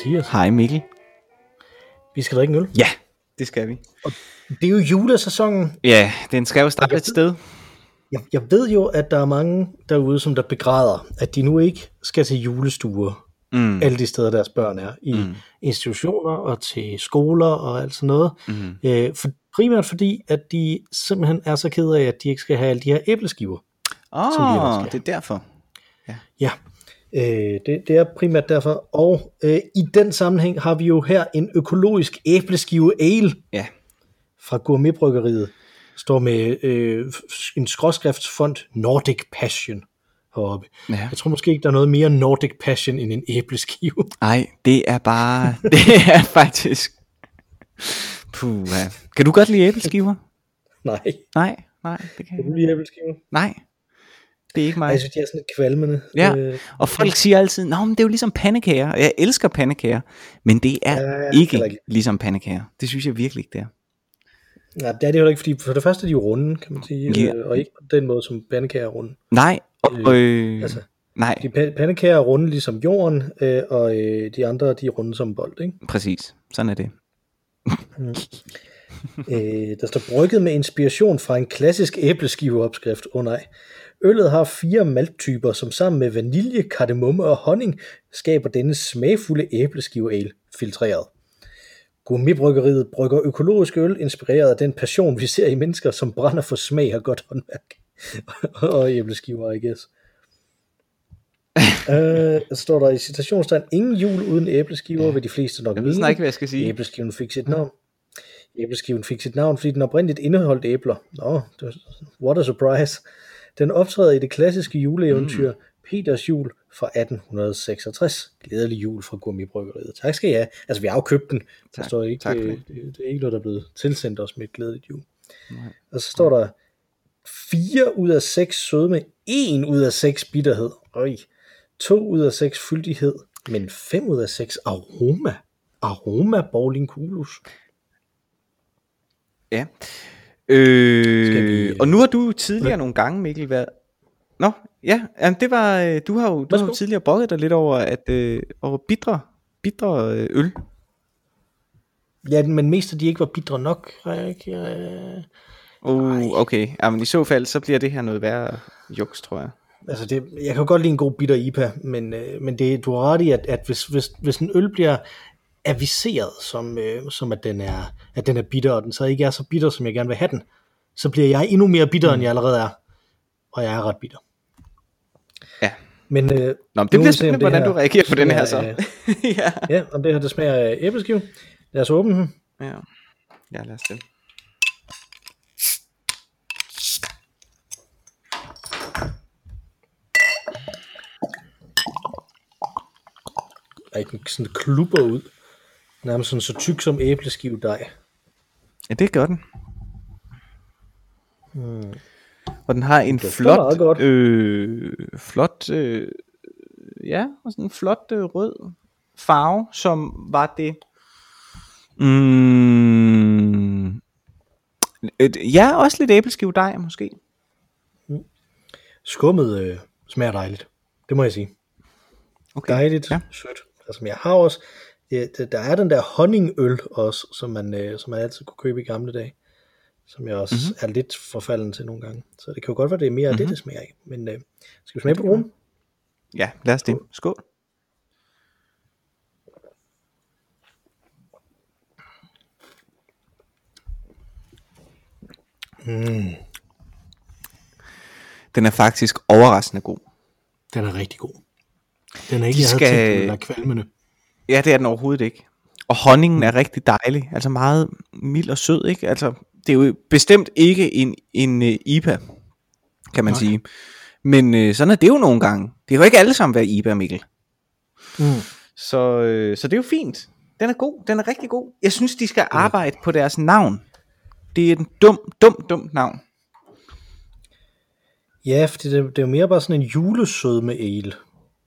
Mathias. Hej Mikkel. Vi skal drikke en øl. Ja, det skal vi. Det er jo julesæsonen. Ja, den skal jo starte et sted. Jeg, jeg ved jo, at der er mange derude, som der begræder, at de nu ikke skal til julestuer. Mm. Alle de steder, deres børn er. I mm. institutioner og til skoler og alt sådan noget. Mm. Øh, for, primært fordi, at de simpelthen er så kede af, at de ikke skal have alle de her æbleskiver. Åh, oh, det er derfor. Ja, ja øh, det, det er primært derfor. Og øh, i den sammenhæng har vi jo her en økologisk æbleskive ale Ja, fra Gourmetbryggeriet. Står med øh, en skråskriftsfont Nordic Passion heroppe. Ja. Jeg tror måske ikke, der er noget mere Nordic Passion end en æbleskive. ej, det er bare, det er faktisk, puh, Kan du godt lide æbleskiver? Nej, Nej, nej, det kan kan du lide æbleskiver? Nej, det er ikke mig. jeg synes, de er sådan lidt kvalmende. Ja, Øh, og folk siger altid, Nå, men det er jo ligesom pandekager, jeg elsker pandekager, men det er Ja, jeg ikke ikke. ligesom pandekager. Det synes jeg virkelig ikke, det er. nej, det er det heller ikke, fordi for det første er de jo runde, kan man sige, Ja. øh, og ikke på den måde, som pandekager er runde. Nej, og, øh, altså, nej, De pa- pandekager er runde ligesom jorden, øh, og øh, de andre de er runde som bold. Ikke? præcis, sådan er det. Øh, der står brygget med inspiration fra en klassisk æbleskiveopskrift. Åh oh, nej. Øllet har fire malttyper, som sammen med vanilje, kardemomme og honning skaber denne smagfulde æbleskive ale filtreret. Gourmetbryggeriet brygger økologisk øl, inspireret af den passion, vi ser i mennesker, som brænder for smag og godt håndværk. og æbleskiver, I guess. øh, står der i citationstegn, ingen jul uden æbleskiver, vil de fleste nok Jeg ved mene. ikke, hvad jeg skal sige. Æbleskiven fik sit navn. Æbleskiven fik sit navn, fordi den oprindeligt indeholdt æbler. Nå, var- what a surprise. Den optræder i det klassiske juleeventyr mm. Peters jul fra 1866. Glædelig jul fra Gummibryggeriet. Tak skal I have. Altså, vi har jo købt den. Der står ikke, Tak øh, det. det. er ikke noget, der er blevet tilsendt os med et glædeligt jul. Og så står der 4 ud af 6 sødme, 1 ud af 6 bitterhed, Øj. 2 ud af 6 fyldighed, men 5 ud af 6 aroma. Aroma Bowling Kulus. Ja. Øh, vi- Og nu har du tidligere nogle gange, Mikkel, været... Nå, ja, jamen det var, øh, du har jo, du har jo tidligere brokket dig lidt over, at øh, over bitre, bitre øh, øl. Ja, men mest af de ikke var bitre nok. har jeg ikke, øh, Uh, okay, jamen i så fald, så bliver det her noget værre juks, tror jeg. Altså det, jeg kan godt lide en god bitter IPA, men, øh, men det, du har ret i, at, at hvis, hvis, hvis en øl bliver aviseret, som, øh, som at, den er, at den er bitter, og den så ikke er så bitter, som jeg gerne vil have den, så bliver jeg endnu mere bitter, mm. end jeg allerede er. Og jeg er ret bitter. Ja. Men, øh, Nå, men det bliver spændende, hvordan her du reagerer på den her så. ja. Ja, om det her det smager af æbleskive. Lad os åbne den. ja. Ja, lad os det. Ej, den sådan klubber ud. Nærmest sådan så tyk som æbleskive dej. Ja, det gør den. Hmm. Og den har en meget flot, godt. øh, flot, øh, ja, sådan en flot øh, rød farve, som var det, mm, et, ja, også lidt æbleskive dej måske. Skummet øh, smager dejligt. Det må jeg sige. Okay. dejligt, ja. sødt. Altså, jeg har også, ja, der- er den der honningøl også, som man, øh, som man altid kunne købe i gamle dage, som jeg også Mhm. mm-hmm. er lidt forfalden til nogle gange. Så det kan jo godt være, det er mere af Mhm. det, det smager af. Men øh, skal vi smage på rum? Ja, lad os det. Skål. Mm, Den er faktisk overraskende god. den er rigtig god. Den er ikke, De jeg havde skal- tænkt, den kvalmende. Ja, det er den overhovedet ikke. Og honningen er rigtig dejlig, altså meget mild og sød, ikke? Altså, det er jo bestemt ikke en, en uh, IPA, kan man Nej. sige. Men øh, sådan er det jo nogle gange. Det kan jo ikke alle sammen være IPA, Mikkel. Mm. Så, øh, så det er jo fint. Den er god, den er rigtig god. Jeg synes, de skal arbejde på deres navn. Det er en dum, dum, dum navn. Ja, for det, det er jo mere bare sådan en julesødme ale,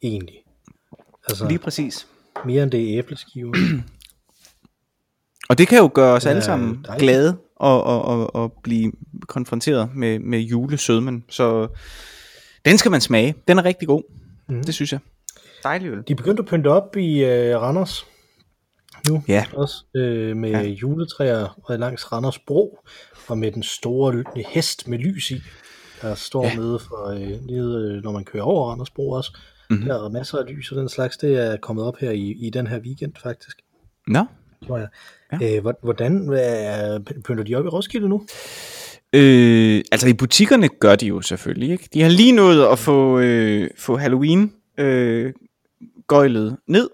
egentlig. Altså, Lige præcis. Mere end det er æbleskiver. Og det kan jo gøre os alle sammen dejligt. glade og, og, og, og blive konfronteret med, med julesødmen. Så Den skal man smage. Den er rigtig god. Mm. Det synes jeg. Dejlig øl. De begyndte at pynte op i øh, Randers nu Ja. også, øh, med Ja. juletræer og langs Randers Bro, og med den store hest med lys i, der står Ja. ja. nede, for, øh, nede, øh, når man kører over Randers Bro også. Mhm. Mm-hmm. Der er masser af lys og den slags, det er kommet op her i, i den her weekend faktisk, Nå. tror jeg. Ja. Øh, hvor- hvordan er, pynter de op i Roskilde nu? Øh, altså i butikkerne gør de jo selvfølgelig, ikke? De har lige nået at få, øh, få Halloween øh, gøjlet ned,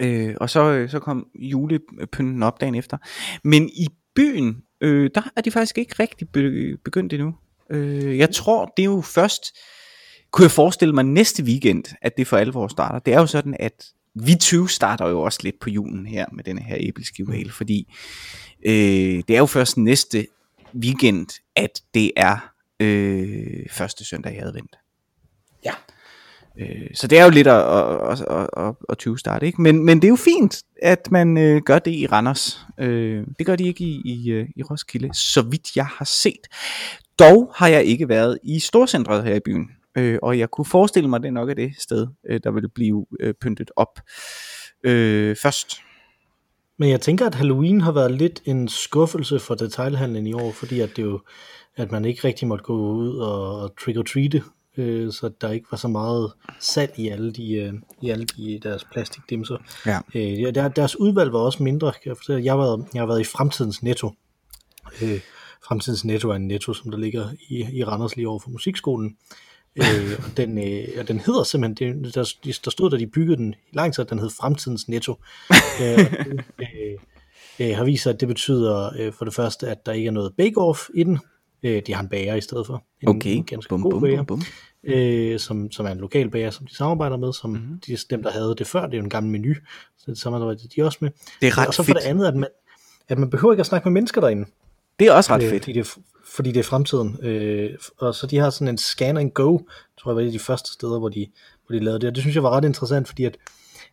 øh, og så, øh, så kom julepynten op dagen efter. Men i byen, øh, der er de faktisk ikke rigtig be- begyndt endnu. Øh, jeg tror, det er jo først, kunne jeg forestille mig næste weekend, at det for alvor starter. Det er jo sådan, at vi 20 starter jo også lidt på julen her med denne her æbleskive fordi øh, det er jo først næste weekend, at det er øh, første søndag i advent. Ja. Øh, så det er jo lidt at, at, at, at, at 20 starte, ikke? Men, men det er jo fint, at man øh, gør det i Randers. Øh, det gør de ikke i, i, øh, i Roskilde, så vidt jeg har set. Dog har jeg ikke været i storcentret her i byen, øh, og jeg kunne forestille mig, at det nok er det sted, øh, der vil blive øh, pyntet op øh, først. Men jeg tænker, at Halloween har været lidt en skuffelse for detailhandlen i år, fordi at det jo, at man ikke rigtig måtte gå ud og, og trick-or-treate, øh, så der ikke var så meget salg i alle de, øh, i alle de deres plastikdimser. Ja. Øh, der, deres udvalg var også mindre. Kan jeg, fortælle. jeg, har været, jeg har været i fremtidens netto. Øh, fremtidens netto er en netto, som der ligger i, i Randers lige over for musikskolen. Øh, og, den, øh, og den hedder simpelthen, det, der, der stod, da de byggede den i lang tid, at den hed Fremtidens Netto. øh, og det, øh, øh, har vist sig, at det betyder øh, for det første, at der ikke er noget bake-off i den. Øh, de har en bager i stedet for. En, Okay, en ganske bum, god bum, bager, bum, bum. Øh, som, som er en lokal bager, som de samarbejder med, som Mhm. mm-hmm. de, dem, der havde det før, det er jo en gammel menu, så det samarbejder de også med. Det er ret og så for fedt. det andet, at man, at man behøver ikke at snakke med mennesker derinde. Det er også ret Øh, fedt. Fordi det, fordi det er fremtiden. Øh, og så de har sådan en scan and go, tror jeg var et af de første steder, hvor de, hvor de lavede det. Og det synes jeg var ret interessant, fordi at,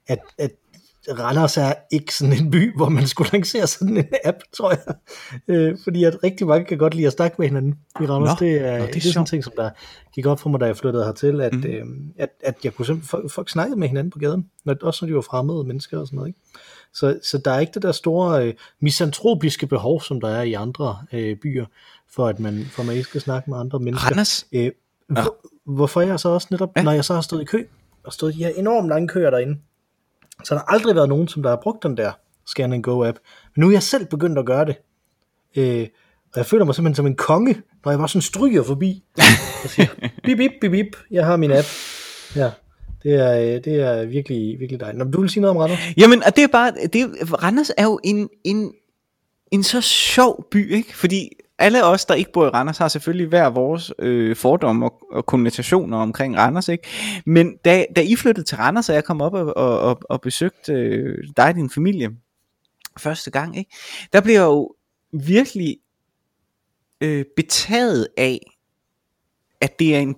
at, at Randers er ikke sådan en by, hvor man skulle lancere sådan en app, tror jeg. Øh, fordi at rigtig mange kan godt lide at snakke med hinanden i Randers. Nå, det er, nå, det er det er sådan en ting, som der gik op for mig, da jeg flyttede hertil, at, mm. øh, at, at jeg kunne simpelthen, folk, folk snakkede med hinanden på gaden, når, også når de var fremmede mennesker og sådan noget. Ikke? Så, så der er ikke det der store øh, misantropiske behov, som der er i andre øh, byer, for at man, for man ikke skal snakke med andre mennesker. Randers, Øh, hvor, hvorfor jeg så også netop, ja. når jeg så har stået i kø, og stået i de her enormt lange køer derinde, så der har aldrig været nogen, som der har brugt den der Scan and Go app. Men nu er jeg selv begyndt at gøre det. Øh, og jeg føler mig simpelthen som en konge, når jeg bare sådan stryger forbi. Og siger, bip, bip, bip, bip, jeg har min app. Ja, det er, øh, det er virkelig, virkelig dejligt. Nå, du vil sige noget om Randers? Jamen, og det er bare, det Randers er jo en, en, en så sjov by, ikke? Fordi alle os, der ikke bor i Randers, har selvfølgelig hver vores øh, fordomme og, og konnotationer omkring Randers, ikke? Men da, da I flyttede til Randers, og jeg kom op og, og, og, og besøgte øh, dig og din familie første gang, ikke? Der blev jeg jo virkelig øh, betaget af, at det er en,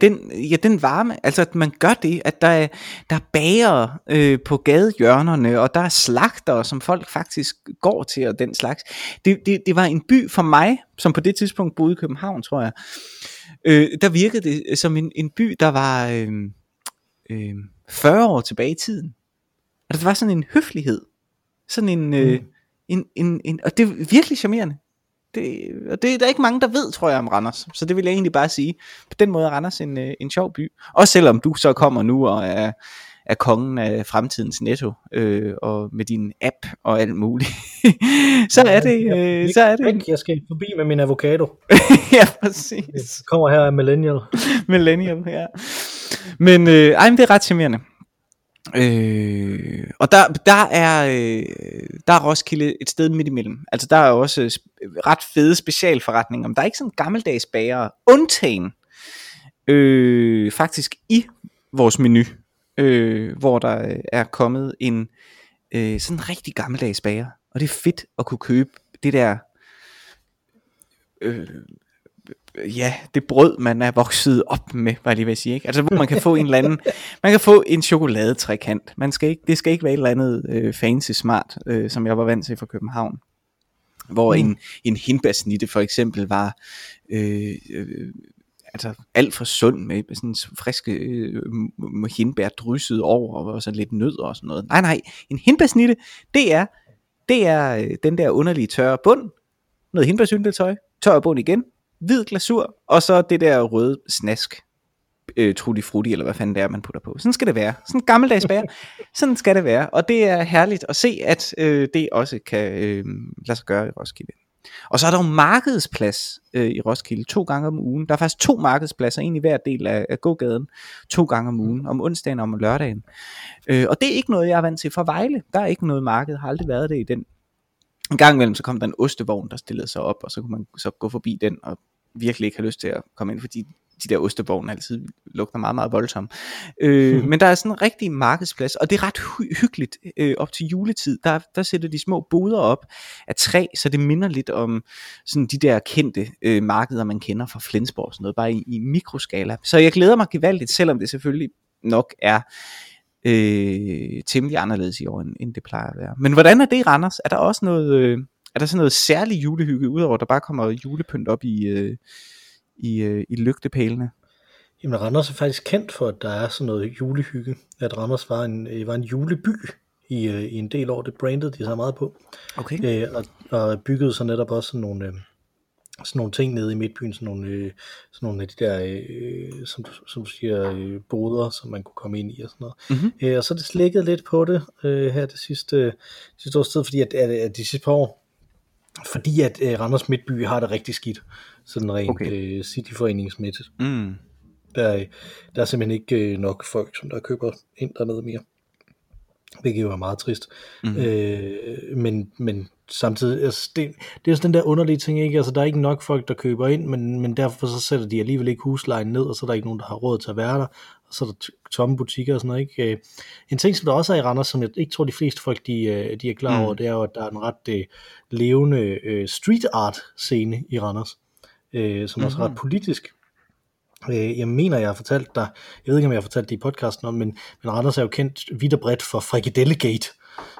den, ja, den varme, altså at man gør det, at der er, der er bager øh, på gadehjørnerne, og der er slagter, som folk faktisk går til, og den slags. Det, det, det var en by for mig, som på det tidspunkt boede i København, tror jeg. Øh, der virkede det som en, en by, der var øh, øh, 40 år tilbage i tiden. Og der var sådan en høflighed. Sådan en, øh, Mm. en, en, en, og det er virkelig charmerende. Det, og det er der ikke mange, der ved, tror jeg, om Randers. Så det vil jeg egentlig bare sige. På den måde er Randers en, øh, en sjov by. Også selvom du så kommer nu og er, er kongen af fremtidens netto, øh, og med din app og alt muligt. så er det, øh, så er det, Jeg skal forbi med min avocado. ja, præcis. Jeg kommer her af Millennial. Millennium, ja. Men, øh, ej, men det er ret charmerende. Øh, og der, der, er, øh, der er Roskilde et sted midt imellem. Altså der er også sp- ret fede specialforretninger, men der er ikke sådan gammeldags bager, undtagen øh, faktisk i vores menu, øh, hvor der øh, er kommet en øh, sådan en rigtig gammeldags bager. Og det er fedt at kunne købe det der øh, ja, det brød, man er vokset op med, var jeg lige ved at sige, ikke? Altså, hvor man kan få en eller anden, man kan få en chokoladetrekant. Man skal ikke, det skal ikke være et eller andet øh, fancy smart, øh, som jeg var vant til fra København. Hvor mm. en, en hindbærsnitte for eksempel var, øh, øh, altså alt for sund med, sådan friske øh, hindbær drysset over og så lidt nød og sådan noget. Nej, nej, en hindbærsnitte, det er, det er øh, den der underlige tørre bund, noget hindbærsyltetøj, tør bund igen, hvid glasur, og så det der røde snask, øh, trutti frutti, eller hvad fanden det er, man putter på. Sådan skal det være. Sådan gammeldags bager. Sådan skal det være. Og det er herligt at se, at øh, det også kan øh, lade sig gøre i Roskilde. Og så er der jo markedsplads øh, i Roskilde to gange om ugen. Der er faktisk to markedspladser, en i hver del af, af gågaden, to gange om ugen, om onsdagen og om lørdagen. Øh, og det er ikke noget, jeg er vant til fra Vejle. Der er ikke noget marked, har aldrig været det i den. En gang imellem, så kom der en ostevogn, der stillede sig op, og så kunne man så gå forbi den, og virkelig ikke have lyst til at komme ind, fordi de der ostevogne altid lugter meget, meget voldsomt. Øh, men der er sådan en rigtig markedsplads, og det er ret hy- hyggeligt øh, op til juletid. Der, der sætter de små boder op af træ, så det minder lidt om sådan de der kendte øh, markeder, man kender fra Flensborg sådan noget, bare i, i mikroskala. Så jeg glæder mig gevaldigt, selvom det selvfølgelig nok er øh, temmelig anderledes i år, end, end det plejer at være. Men hvordan er det i Randers? Er der også noget, øh, er der sådan noget særlig julehygge, udover at der bare kommer julepynt op i, øh, i, øh, i lygtepælene? Jamen Randers er faktisk kendt for, at der er sådan noget julehygge. At Randers var en, øh, var en juleby i, øh, i en del år. Det brandede de så meget på. Okay. Øh, og, og byggede så netop også sådan nogle, øh, sådan nogle ting nede i midtbyen. Sådan nogle, øh, sådan nogle af de der, øh, som, som du siger, øh, boder, som man kunne komme ind i og sådan noget. Mhm. Øh, og så er det slækket lidt på det øh, her det sidste, sidste års tid, fordi at, at, at de sidste par år, fordi at øh, Randers Midtby har det rigtig skidt, sådan rent Okay. øh, cityforeningsmæssigt. Mm. Der, er- der er simpelthen ikke øh, nok folk, som der køber ind dernede mere. Hvilket jo er meget trist. Mm. Øh, men, men samtidig, altså, det, det er sådan den der underlige ting, ikke? Altså, der er ikke nok folk, der køber ind, men, men derfor så sætter de alligevel ikke huslejen ned, og så er der ikke nogen, der har råd til at være der, og så er der tomme butikker og sådan noget, ikke? Øh, En ting, som der også er i Randers, som jeg ikke tror, de fleste folk, de, øh, de er klar Mm. over, det er jo, at der er en ret øh, levende øh, street art scene i Randers, øh, som også er ret politisk. Øh, jeg mener, jeg har fortalt dig, jeg ved ikke, om jeg har fortalt det i podcasten om, men, men Randers er jo kendt vidt og bredt for Frikadellegate,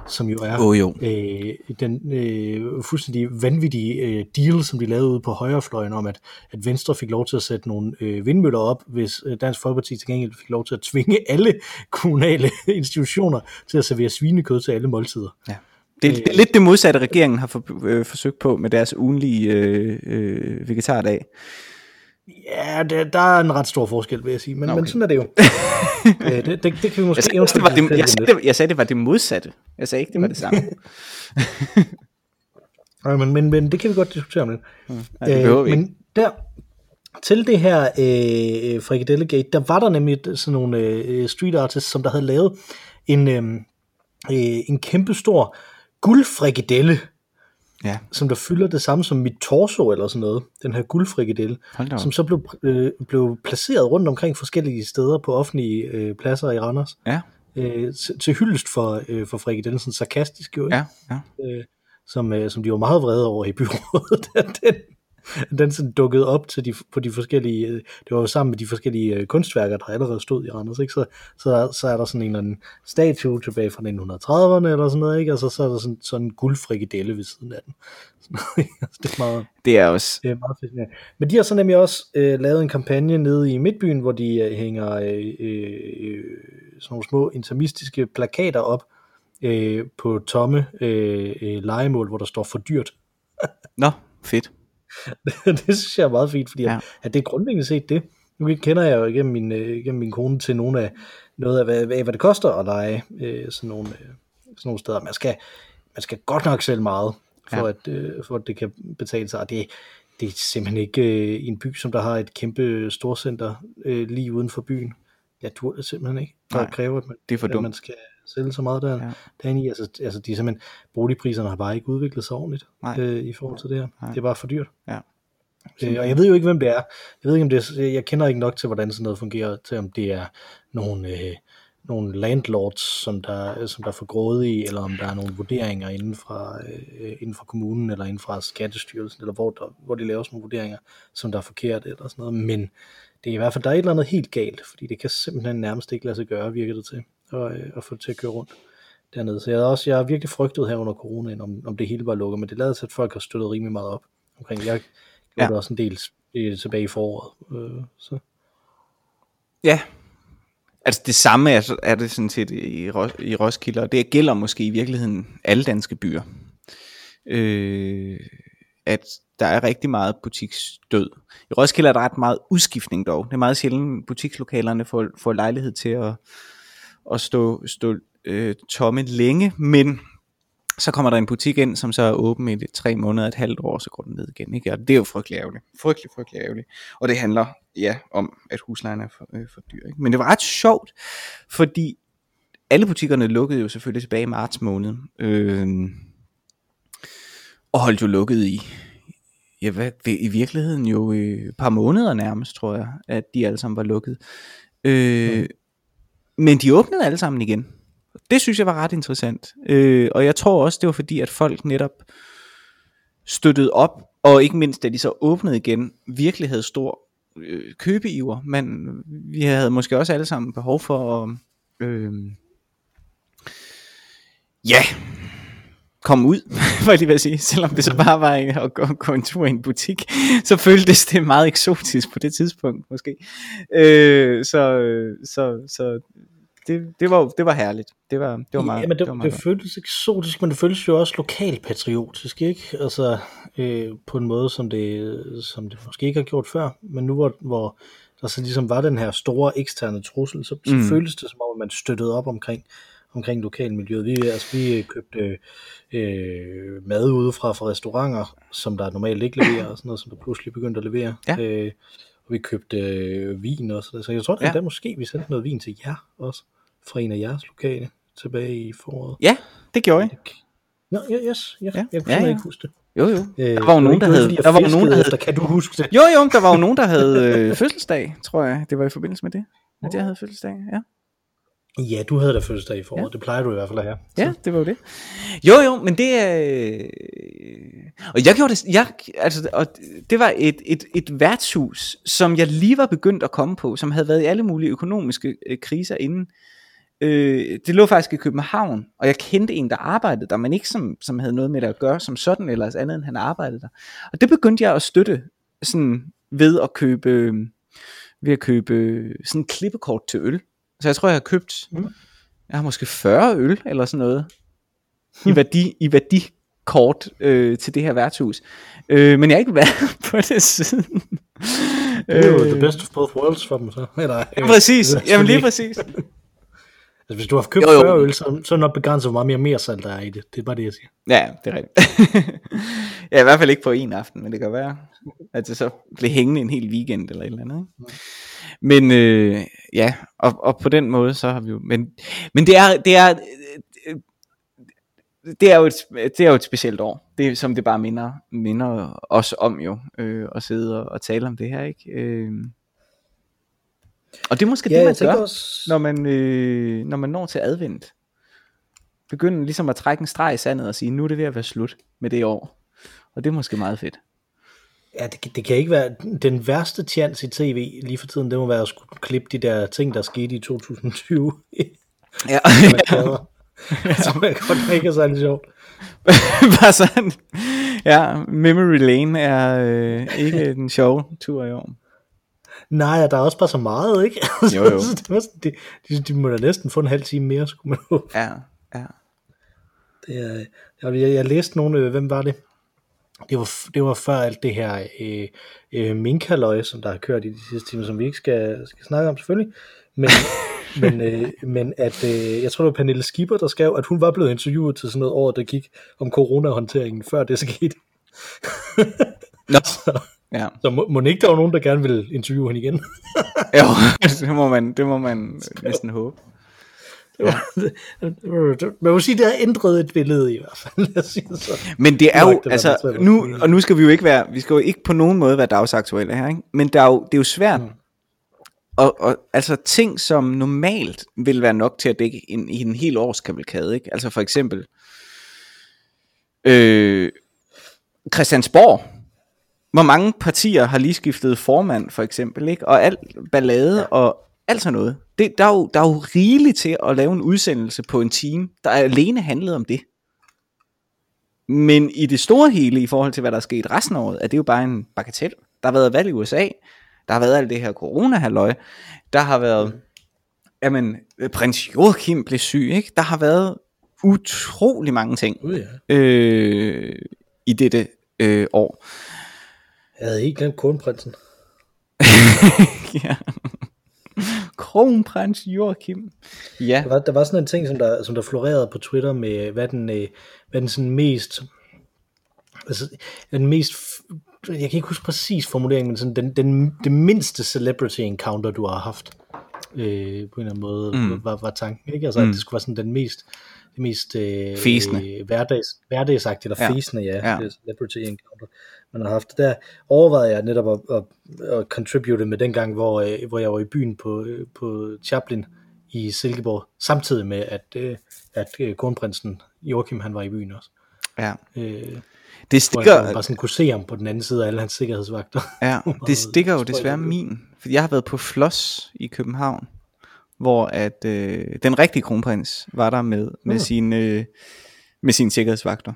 som jo er oh, jo. øh, den øh, fuldstændig vanvittige øh, deal, som de lavede ude på højrefløjen om, at, at Venstre fik lov til at sætte nogle øh, vindmøller op, hvis øh, Dansk Folkeparti til gengæld fik lov til at tvinge alle kommunale institutioner til at servere svinekød til alle måltider. Ja. Det er, det er lidt det modsatte, regeringen har for, øh, forsøgt på med deres ugenlige øh, øh, vegetardag. Ja, det, der er en ret stor forskel, vil jeg sige, men, okay. men sådan er det jo. øh, det, det, det kan vi måske Jeg sagde, det var det, jeg, sagde, det, jeg sagde, det var det modsatte. Jeg sagde ikke, det var det samme. Nej, men, men, men det kan vi godt diskutere om lidt. Ja, det ikke. men der, til det her øh, Frikadellegate, der var der nemlig sådan nogle øh, street artists, som der havde lavet en, øh, øh, en kæmpe stor guldfrikadelle, Ja, som der fylder det samme som mit torso eller sådan noget, den her guldfrikadelle, som så blev, øh, blev placeret rundt omkring forskellige steder på offentlige øh, pladser i Randers, Ja, øh, til, til hyldest for, øh, for frikadellen, sådan sarkastisk jo, ikke? ja, ja. øh, som, øh, som de var meget vrede over i byrådet, at den, den sådan dukkede op til de, på de forskellige, øh, det var jo sammen med de forskellige øh, kunstværker, der allerede stod i Randers, ikke? Så, så, så er der sådan en eller anden statue tilbage fra 1930'erne eller sådan noget, ikke? og så, så er der sådan, sådan en guldfrikadelle ved siden af den. Sådan? Altså, det er meget, Det er også... det er meget fascinerende. Men de har så nemlig også øh, lavet en kampagne nede i Midtbyen, hvor de øh, hænger øh, øh, sådan nogle små intermistiske plakater op øh, på tomme øh, øh, legemål, hvor der står for dyrt. Nå, fedt. det synes jeg er meget fint, fordi ja. At, at det er grundlæggende set det. Nu kender jeg jo igennem min, øh, igennem min kone til nogle af, noget af, hvad, hvad, hvad det koster at lege øh, sådan, nogle, øh, sådan nogle steder. Man skal, man skal godt nok selv meget, for, Ja. at, øh, for at det kan betale sig. Og det, det er simpelthen ikke øh, en by, som der har et kæmpe storcenter øh, lige uden for byen. Jeg dur det simpelthen ikke. Der Nej, kræver, at man, det er for dumt. man skal sælge så meget der, Ja. derinde i. Altså, altså de er simpelthen, boligpriserne har bare ikke udviklet sig ordentligt Nej. øh, i forhold til det her. Nej. Det er bare for dyrt. Ja. Øh, og jeg ved jo ikke, hvem det er. Jeg ved ikke, om det er, jeg kender ikke nok til, hvordan sådan noget fungerer, til om det er nogle, øh, nogle landlords, som der, som der er for grådige, eller om der er nogle vurderinger inden fra, øh, inden fra kommunen, eller inden fra skattestyrelsen, eller hvor, der, hvor de laver sådan nogle vurderinger, som der er forkert, eller sådan noget. Men det er i hvert fald, der er et eller andet helt galt, fordi det kan simpelthen nærmest ikke lade sig gøre, virker det til, at, øh, at få det til at køre rundt dernede. Så jeg har også jeg har virkelig frygtet her under coronaen, om, om det hele var lukket, men det lader til, at folk har støttet rimelig meget op omkring. Jeg gjorde Ja. også en del er tilbage i foråret. Øh, så. Ja. Altså det samme er, er det sådan set i, Ros- i Roskilde, og det gælder måske i virkeligheden alle danske byer. Øh, at der er rigtig meget butiksdød. I Roskilde er der ret meget udskiftning dog. Det er meget sjældent, butikslokalerne får, får lejlighed til at, at stå, stå øh, tomme længe, men så kommer der en butik ind, som så er åben i det, tre måneder, et halvt år, så går den ned igen. Ikke? Og det er jo frygtelig ærgerligt. Frygtelig, frygtelig ærgerligt. Og det handler, ja, om, at huslejen er for, øh, for dyr. Ikke? Men det var ret sjovt, fordi alle butikkerne lukkede jo selvfølgelig tilbage i marts måned. Øh, og holdt jo lukket i, ja, hvad, i virkeligheden jo øh, et par måneder nærmest, tror jeg, at de alle sammen var lukket. Øh, mm. Men de åbnede alle sammen igen. Det synes jeg var ret interessant. Øh, og jeg tror også, det var fordi, at folk netop støttede op, og ikke mindst, da de så åbnede igen, virkelig havde stor øh, købeiver. Men vi havde måske også alle sammen behov for at... Øh, ja, komme ud, for lige vil sige, selvom det så bare var at gå, gå en tur i en butik, så føltes det meget eksotisk på det tidspunkt måske. Øh, så, så, så det, det, var, det var herligt. Det var, det var meget, ja, men det, det, var meget det føltes eksotisk, men det føltes jo også lokalpatriotisk, ikke? Altså øh, på en måde, som det, som det måske ikke har gjort før, men nu hvor, hvor der så ligesom var den her store eksterne trussel, så, så mm. føltes det som om, at man støttede op omkring omkring lokalmiljøet. Vi, altså, vi købte øh, mad udefra fra restauranter, som der normalt ikke leverer, og sådan noget, som der pludselig begyndte at levere. Ja. Øh, og vi købte øh, vin også. Så jeg tror, at ja. der måske vi sendte noget vin til jer også, fra en af jeres lokale tilbage i foråret. Ja, det gjorde jeg. Nå, ja, yes, ja, ja. jeg kunne ja, ja. ikke huske det. Jo, jo. Øh, der var jo nogen, der havde... Der var nogen, der havde... Kan du huske det? Jo, jo, der var jo nogen, der havde øh, fødselsdag, tror jeg. Det var i forbindelse med det. At jeg havde fødselsdag, ja. Ja, du havde da fødselsdag i foråret. Ja. Det plejer du i hvert fald at have. Så. Ja, det var jo det. Jo, jo, men det er... Øh... Og jeg gjorde det... Jeg, altså, og det var et, et, et værtshus, som jeg lige var begyndt at komme på, som havde været i alle mulige økonomiske øh, kriser inden. Øh, det lå faktisk i København, og jeg kendte en, der arbejdede der, men ikke som, som havde noget med det at gøre som sådan, eller andet end han arbejdede der. Og det begyndte jeg at støtte sådan ved at købe, ved at købe sådan klippekort til øl. Så jeg tror, jeg har købt, mm. jeg har måske 40 øl, eller sådan noget, i værdi, i værdi kort øh, til det her værtshus. Øh, men jeg har ikke været på det siden. Det er jo øh, the best of both worlds for dem så. Eller, ja, præcis, jamen lige præcis. Altså, hvis du har købt jo, jo. 40 øl, så, så er det nok begrænset, hvor meget mere mere salt der er i det. Det er bare det, jeg siger. Ja, det er rigtigt. ja, i hvert fald ikke på en aften, men det kan være, at det så bliver hængende en hel weekend eller et eller andet. Ikke? Men øh, ja, og, og på den måde, så har vi jo... Men, men det er... Det er det er, jo et, det er jo et specielt år, det, som det bare minder, minder os om jo, øh, at sidde og, og tale om det her, ikke? Øh, og det er måske ja, det, man gør, også... når, man, øh, når man når til advent. Begynder ligesom at trække en streg i sandet og sige, nu er det ved at være slut med det år. Og det er måske meget fedt. Ja, det, det kan ikke være den værste chance i tv lige for tiden, det må være at skulle klippe de der ting, der skete i 2020. ja, ja. Som jeg godt ikke er særlig sjovt. Bare sådan. Ja, Memory Lane er øh, ikke den sjove tur i år. Nej, der er også bare så meget, ikke? Jo, jo. de, de, de må da næsten få en halv time mere, skulle man håbe. Ja, ja. Det jeg, jeg, jeg læste nogle, øh, hvem var det? Det var, det var før alt det her øh, øh, minkaløje, som der har kørt i de sidste timer, som vi ikke skal, skal snakke om selvfølgelig. Men, men, øh, men at, øh, jeg tror det var Pernille Skipper, der skrev, at hun var blevet interviewet til sådan noget år, der gik om coronahåndteringen, før det skete. Nå. så, Ja. Så må, må ikke der var nogen, der gerne vil interviewe hende igen? jo, det må man, det må man næsten håbe. Ja. Man må sige, det har ændret et billede i hvert fald. Så. Men det er jo, altså, nu, og nu skal vi jo ikke være, vi skal jo ikke på nogen måde være dagsaktuelle her, ikke? men der er jo, det er jo svært, mm. og, og, altså ting, som normalt vil være nok til at dække en, i en hel års kavalkade, ikke? altså for eksempel, øh, Christiansborg, hvor mange partier har lige skiftet formand, for eksempel, ikke? Og alt ballade ja. og alt sådan noget. Det, der, er jo, der er jo rigeligt til at lave en udsendelse på en time, der er alene handlet om det. Men i det store hele, i forhold til hvad der er sket resten af året, er det jo bare en bagatel. Der har været valg i USA, der har været alt det her corona-halløj, der har været, mm. jamen, prins Joachim blev syg, ikke? Der har været utrolig mange ting Uh, ja. øh, i dette øh, år. Jeg havde ikke glemt kronprinsen. ja. Kronprins Joachim. Ja. Der var, der var sådan en ting, som der, som der florerede på Twitter med, hvad den, øh, hvad den sådan mest, altså, den mest, jeg kan ikke huske præcis formuleringen, men sådan den, den, det mindste celebrity encounter, du har haft, øh, på en eller anden måde, mm. var, var tanken, ikke? Altså, mm. at det skulle være sådan den mest, det mest øh, øh, hverdags, hverdagsagtige, eller Ja. fæsende, ja, Ja. celebrity encounter, man har haft. Der overvejede jeg netop at, at, at contribute med den gang, hvor, øh, hvor jeg var i byen på, øh, på Chaplin i Silkeborg, samtidig med, at, øh, at øh, kronprinsen Joachim, han var i byen også. ja. Øh, Det hvor jeg stikker, bare sådan kunne se ham på den anden side af alle hans sikkerhedsvagter. ja, det stikker jo desværre min. Fordi jeg har været på Floss i København, hvor at øh, den rigtige kronprins var der med, med, Mm. sine, øh, med sine sikkerhedsvagter.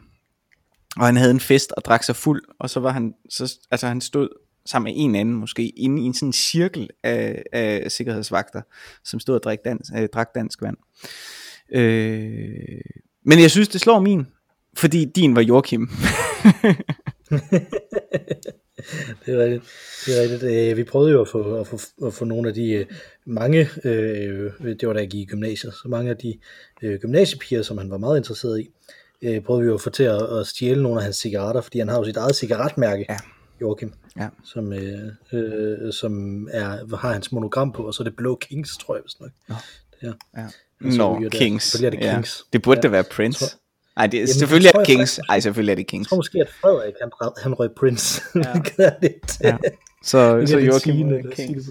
Og han havde en fest og drak sig fuld, og så var han, så, altså han stod sammen med en anden måske, inde i en sådan cirkel af, af sikkerhedsvagter, som stod og drak dansk, øh, drak dansk vand. Øh, men jeg synes, det slår min, fordi din var Joachim. Det er rigtigt. Det er rigtigt. Øh, Vi prøvede jo at få, at få, at få nogle af de øh, mange, øh, det var da jeg gik i gymnasiet, så mange af de øh, gymnasiepiger, som han var meget interesseret i, øh, prøvede vi jo at få til at, at stjæle nogle af hans cigaretter, fordi han har jo sit eget cigaretmærke, Ja. Joachim, Ja. som, øh, øh, som er, har hans monogram på, og så er det Blå Kings, tror jeg vist nok. Nå. Ja. Ja. Så Nå, det- Kings. selvfølgelig er det ja. Kings. Det burde Ja. ja. da være Prince. Tror- Nej, det, Jamen, selvfølgelig det er det jeg Kings. faktisk. Ej, selvfølgelig er det Jeg Kings. tror måske, at Frederik, han, han røg Prince. Ja. det Ja. Så, det så Joachim er det Kings.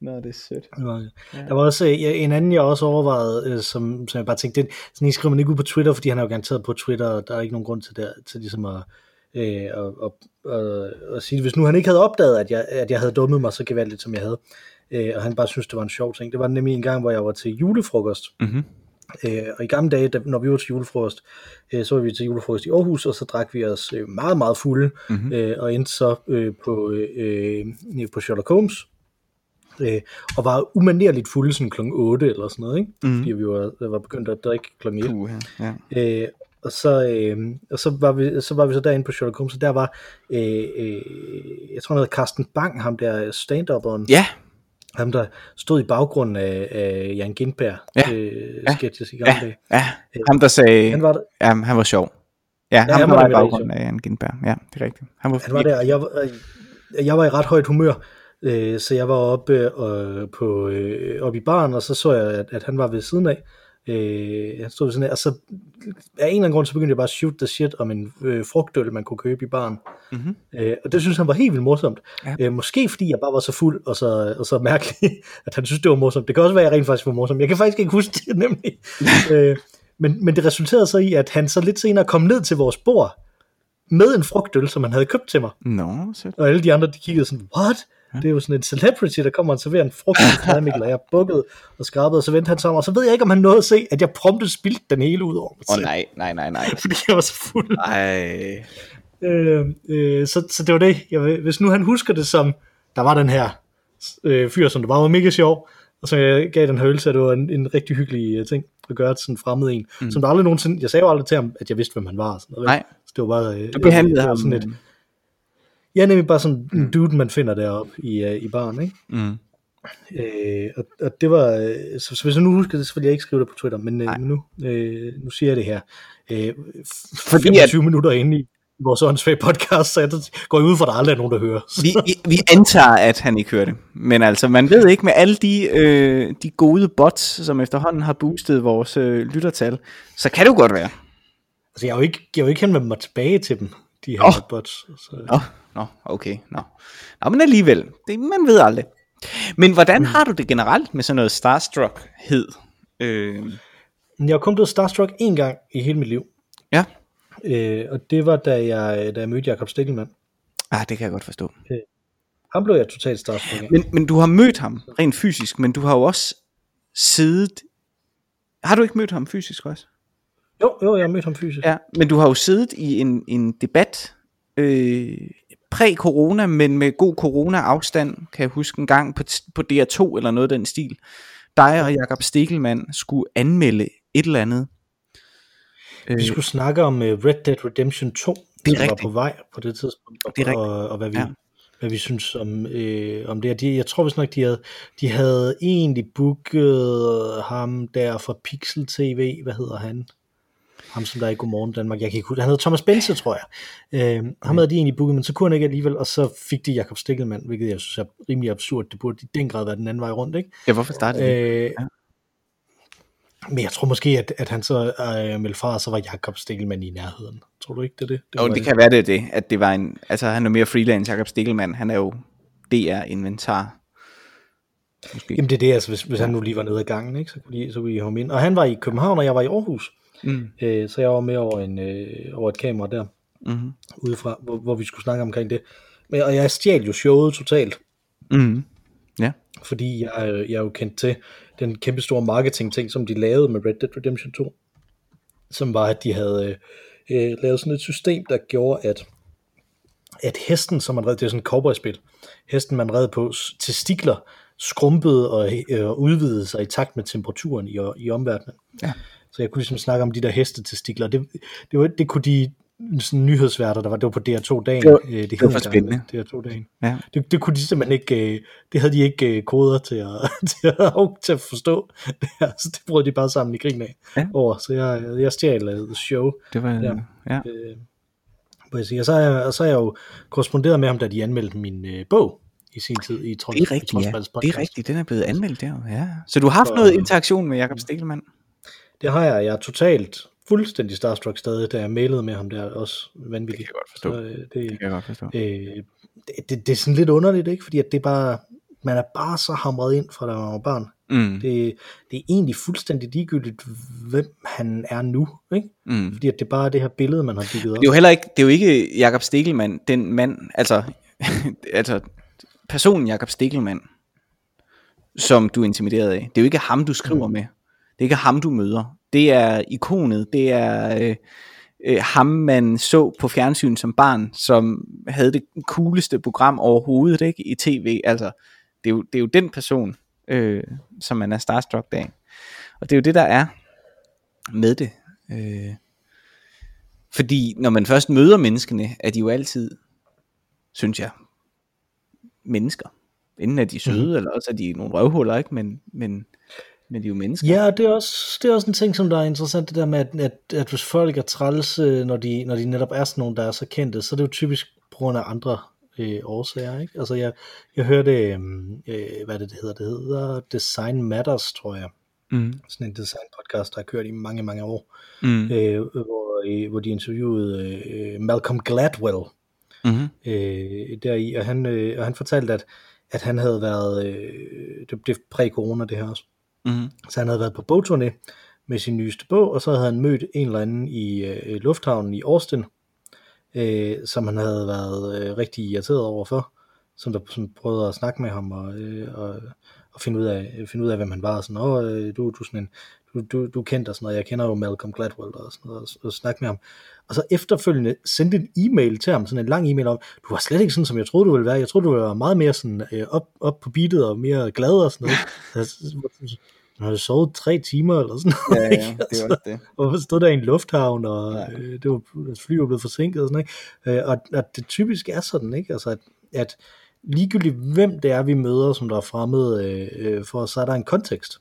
Nå, det er sødt. Ja. Der var også øh, en anden, jeg også overvejede, øh, som, som jeg bare tænkte, den, sådan en skriver man ikke ud på Twitter, fordi han er jo garanteret på Twitter, og der er ikke nogen grund til, der, til ligesom at, øh, at, at, at, at sige det. Hvis nu han ikke havde opdaget, at jeg, at jeg havde dummet mig så gevaldigt, som jeg havde, øh, og han bare synes det var en sjov ting. Det var nemlig en gang, hvor jeg var til julefrokost, Mhm. Øh, og i gamle dage, da, når vi var til julefrokost, øh, så var vi til julefrokost i Aarhus, og så drak vi os øh, meget, meget fulde, mm-hmm. øh, og endte så øh, på, øh, øh, på Sherlock Holmes, øh, og var umanerligt fulde sådan kl. 8 eller sådan noget, ikke? Mm-hmm. fordi vi var, var begyndt at drikke kl. 1. Puh, ja. Øh, og så, øh, og så, var vi, så var vi så derinde på Sherlock Holmes, og der var, øh, øh, jeg tror han hedder Carsten Bang, ham der stand-upperen, ja, ham der stod i baggrunden af, af Jan Gindberg, Ja. øh, Ja. sketches i gamle ja, dage. ja. Ham der sagde, Han var der, ja, han var sjov. Ja, ja ham han der var var i baggrunden af Jan Gindberg. Ja, det er rigtigt. Han var, Han var der, og jeg, var- jeg var i ret højt humør, øh, så jeg var oppe, øh, på, øh, oppe i baren, og så så jeg, at, at han var ved siden af. Øh, han stod ved siden af, og så af en eller anden grund, så begyndte jeg bare at shoot the shit om en øh, frugtøl, man kunne købe i baren. Mhm. Øh, og det synes han var helt vildt morsomt. Ja. Øh, måske fordi jeg bare var så fuld og så, og så mærkelig, at han synes, det var morsomt. Det kan også være, at jeg rent faktisk var morsom. Jeg kan faktisk ikke huske det, nemlig. øh, men, men det resulterede så i, at han så lidt senere kom ned til vores bord med en frugtøl, som han havde købt til mig. Nå, sødt. Og alle de andre, de kiggede sådan, what? Det er jo sådan en celebrity, der kommer og serverer en frugt til Mikkel, og jeg bukkede og skrabede, og så vendte han sig om, og så ved jeg ikke, om han nåede at se, at jeg prompte spildte den hele ud over mig Åh oh, nej, nej, nej, nej. fordi jeg var så fuld. Ej. Øh, øh, så, så det var det. Jeg, hvis nu han husker det som, der var den her øh, fyr, som der bare var mega sjov, og så jeg gav den øl, så det var en, en rigtig hyggelig øh, ting at gøre til sådan en fremmed en, mm. som der aldrig nogensinde, jeg sagde jo aldrig til ham, at jeg vidste, hvem han var. Sådan noget? Nej. Så det var bare, øh, behandlede det var ham. Sådan et, ja, nemlig bare sådan en dude, man finder deroppe i, øh, i baren, ikke? Mm. Øh, og, og det var, øh, så, så hvis jeg nu husker det, så vil jeg ikke skrive det på Twitter, men, øh, nu, øh, nu siger jeg det her. Øh, Fordi 25 minutter inde i vores åndssvage podcast, så jeg går jeg ud fra, at der aldrig er nogen, der hører. Vi, vi, vi antager, at han ikke hører det. Men altså, man ved ikke med alle de, øh, de gode bots, som efterhånden har boostet vores øh, lyttertal, så kan det jo godt være. Altså, jeg har jo ikke, jeg har jo ikke henvendt mig tilbage til dem, de her oh. bots. Så, Nå, nå okay, nå. Nå, men alligevel, det, man ved aldrig. Men hvordan har du det generelt med sådan noget starstruck-hed? Øh, jeg har kun blevet starstruck én gang i hele mit liv, ja, øh, og det var, da jeg, da jeg mødte Jakob Stikkelmann. ah, det kan jeg godt forstå. Han blev jeg totalt starstruck. Men, men du har mødt ham rent fysisk, men du har jo også siddet... Har du ikke mødt ham fysisk også? Jo, jo, jeg har mødt ham fysisk. Ja, men du har jo siddet i en, en debat øh, præ-corona, men med god corona-afstand, kan jeg huske en gang på, på DR2 eller noget af den stil. Dig og Jakob Stegelmann skulle anmelde et eller andet. Vi øh, skulle snakke om uh, Red Dead Redemption 2, det er som var på vej på det tidspunkt, og, Det er og, og hvad vi, Ja. hvad vi synes om, øh, om det. Og De, jeg tror vist nok, de havde, de havde egentlig booket ham der fra Pixel TV, hvad hedder han? Ham, som der er i Godmorgen Danmark, jeg kan ikke huske. Han hedder Thomas Bense, tror jeg. Øh, ham havde de egentlig booket, men så kunne han ikke alligevel, og så fik de Jakob Stikkelmann, hvilket jeg synes er rimelig absurd. Det burde i den grad være den anden vej rundt, ikke? Ja, hvorfor startede det? Øh, Ja. Men jeg tror måske, at, at han så øh, meldte fra, og så var Jakob Stikkelmann i nærheden. Tror du ikke, det er det? det Jo, det kan være det, er det, at det var en, altså han er mere freelance, Jakob Stikkelmann, han er jo DR-inventar. Måske. Jamen det er det, altså hvis, hvis han nu lige var nede ad gangen, ikke, så kunne de, så kunne de ham ind. Og han var i København, og jeg var i Aarhus. Mm. Øh, så jeg var med over, en, øh, over et kamera der, Mm-hmm. udefra, hvor, hvor vi skulle snakke omkring det. Men, og jeg stjal jo showet totalt, Mm. Ja. fordi jeg, øh, jeg er jo kendt til den kæmpe store marketing ting, som de lavede med Red Dead Redemption 2, som var, at de havde øh, øh, lavet sådan et system, der gjorde, at at hesten, som man red, det er sådan et cowboyspil, hesten man red på, s- testikler skrumpede og øh, udvidede sig i takt med temperaturen i, i omverdenen. Ja. Så jeg kunne ligesom snakke om de der hestetestikler. Det, det, var, det kunne de sådan nyhedsværter, der var, det var på DR2-dagen. Det var- øh, det hed var for spændende. DR2-dagen. Ja. Det, det kunne de simpelthen ikke, øh, det havde de ikke øh, koder til at, til at, til at forstå. Det her, så det brød de bare sammen i grin af Ja. over. Så jeg, jeg stjal uh, the show. Det var, Ja. ja. Øh, jeg sige. Og så har jeg, og så har jeg jo korresponderet med ham, da de anmeldte min øh, bog i sin tid i Trond, Det er rigtigt, ja. Det er rigtigt, den er blevet anmeldt der. Ja. Så du har haft Så- noget interaktion med Jakob Stikkelmann? Det har jeg. Jeg er totalt fuldstændig starstruck stadig, da jeg mailede med ham der også vanvittigt. Det kan jeg godt forstå. Så, øh, det, Det kan jeg godt forstå. øh, det, det, det er sådan lidt underligt, ikke? Fordi at det er bare, man er bare så hamret ind fra da man var barn. Mm. Det, det er egentlig fuldstændig ligegyldigt, hvem han er nu, ikke? Mm. Fordi at det bare er det her billede, man har bygget op. Det er jo heller ikke, det er jo ikke Jakob Stikkelmann, den mand, altså, altså personen Jakob Stikkelmann, som du er intimideret af. Det er jo ikke ham, du skriver med. Det er ikke ham, du møder. Det er ikonet, det er øh, øh, ham, man så på fjernsyn som barn, som havde det cooleste program overhovedet ikke i tv. Altså, det er jo, det er jo den person, øh, som man er starstruck af. Og det er jo det, der er med det. Øh, fordi når man først møder menneskene, er de jo altid, synes jeg, mennesker. Enten er de søde, mm. eller også er de nogle røvhuller, ikke? Men, men, men de er jo mennesker. Ja, det er, også, det er også en ting, som der er interessant, det der med, at, at, at hvis folk er træls, øh, når de, når de netop er sådan nogle, der er så kendte, så er det jo typisk på grund af andre øh, årsager, ikke? Altså, jeg, jeg hørte, øh, øh, hvad det, det hedder? Det hedder Design Matters, tror jeg. Mm. Sådan en design podcast, der har kørt i mange, mange år, Mm. øh, hvor, øh, hvor de interviewede øh, Malcolm Gladwell, Mm-hmm. øh, deri, og han, øh, og han fortalte, at, at han havde været, øh, det, det præ-corona det her også, Mm-hmm. så han havde været på bogturné med sin nyeste bog, og så havde han mødt en eller anden i øh, lufthavnen i Austin, øh, som han havde været øh, rigtig irriteret over for, som der som prøvede at snakke med ham og, øh, og, og finde, ud af, finde ud af, hvem han var. Sådan, Åh, øh, du, du, er sådan en, du, du, du er kendt og sådan noget, jeg kender jo Malcolm Gladwell og sådan noget, og, og snakke med ham. Og så efterfølgende sendte en e-mail til ham, sådan en lang e-mail om, du var slet ikke sådan, som jeg troede, du ville være. Jeg troede, du ville være meget mere sådan øh, op, op på beatet og mere glad og sådan noget. Så, han havde sovet tre timer eller sådan noget. Ja, ja, det også det. Og stod der i en lufthavn, og Ja. øh, det var, fly var blevet forsinket og sådan ikke? Øh, og at det typisk er sådan, ikke? Altså, at, at ligegyldigt hvem det er, vi møder, som der er fremmede øh, øh, for os, så er der en kontekst.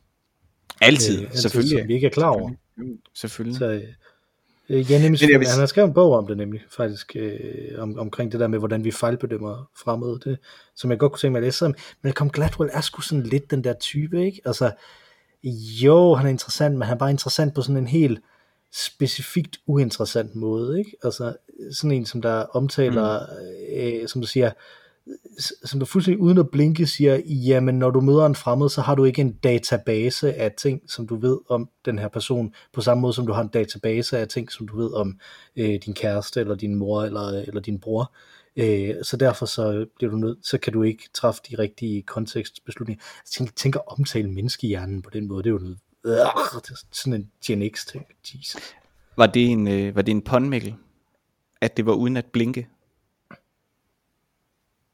Altid, øh, altid, selvfølgelig. Som vi ikke er klar over. Selvfølgelig. Så, øh, ja, nemlig, Men jeg vil han har skrevet en bog om det nemlig, faktisk, øh, om, omkring det der med, hvordan vi fejlbedømmer fremmede, det, som jeg godt kunne tænke mig at læse. Så Malcolm Gladwell er sgu sådan lidt den der type, ikke? Altså, jo, han er interessant, men han er bare interessant på sådan en helt specifikt uinteressant måde, ikke? Altså, sådan en, som der omtaler, mm. øh, som du siger, som der fuldstændig uden at blinke siger, jamen når du møder en fremmed, så har du ikke en database af ting, som du ved om den her person, på samme måde som du har en database af ting, som du ved om øh, din kæreste, eller din mor, eller, eller din bror. Øh, så derfor så bliver du nødt, så kan du ikke træffe de rigtige kontekstbeslutninger. Altså, Jeg tænker, tænker at omtale menneskehjernen på den måde, det er jo noget, øh, det er sådan en Gen X ting. Jesus. Var det en, øh, var det en pån, Mikkel? At det var uden at blinke?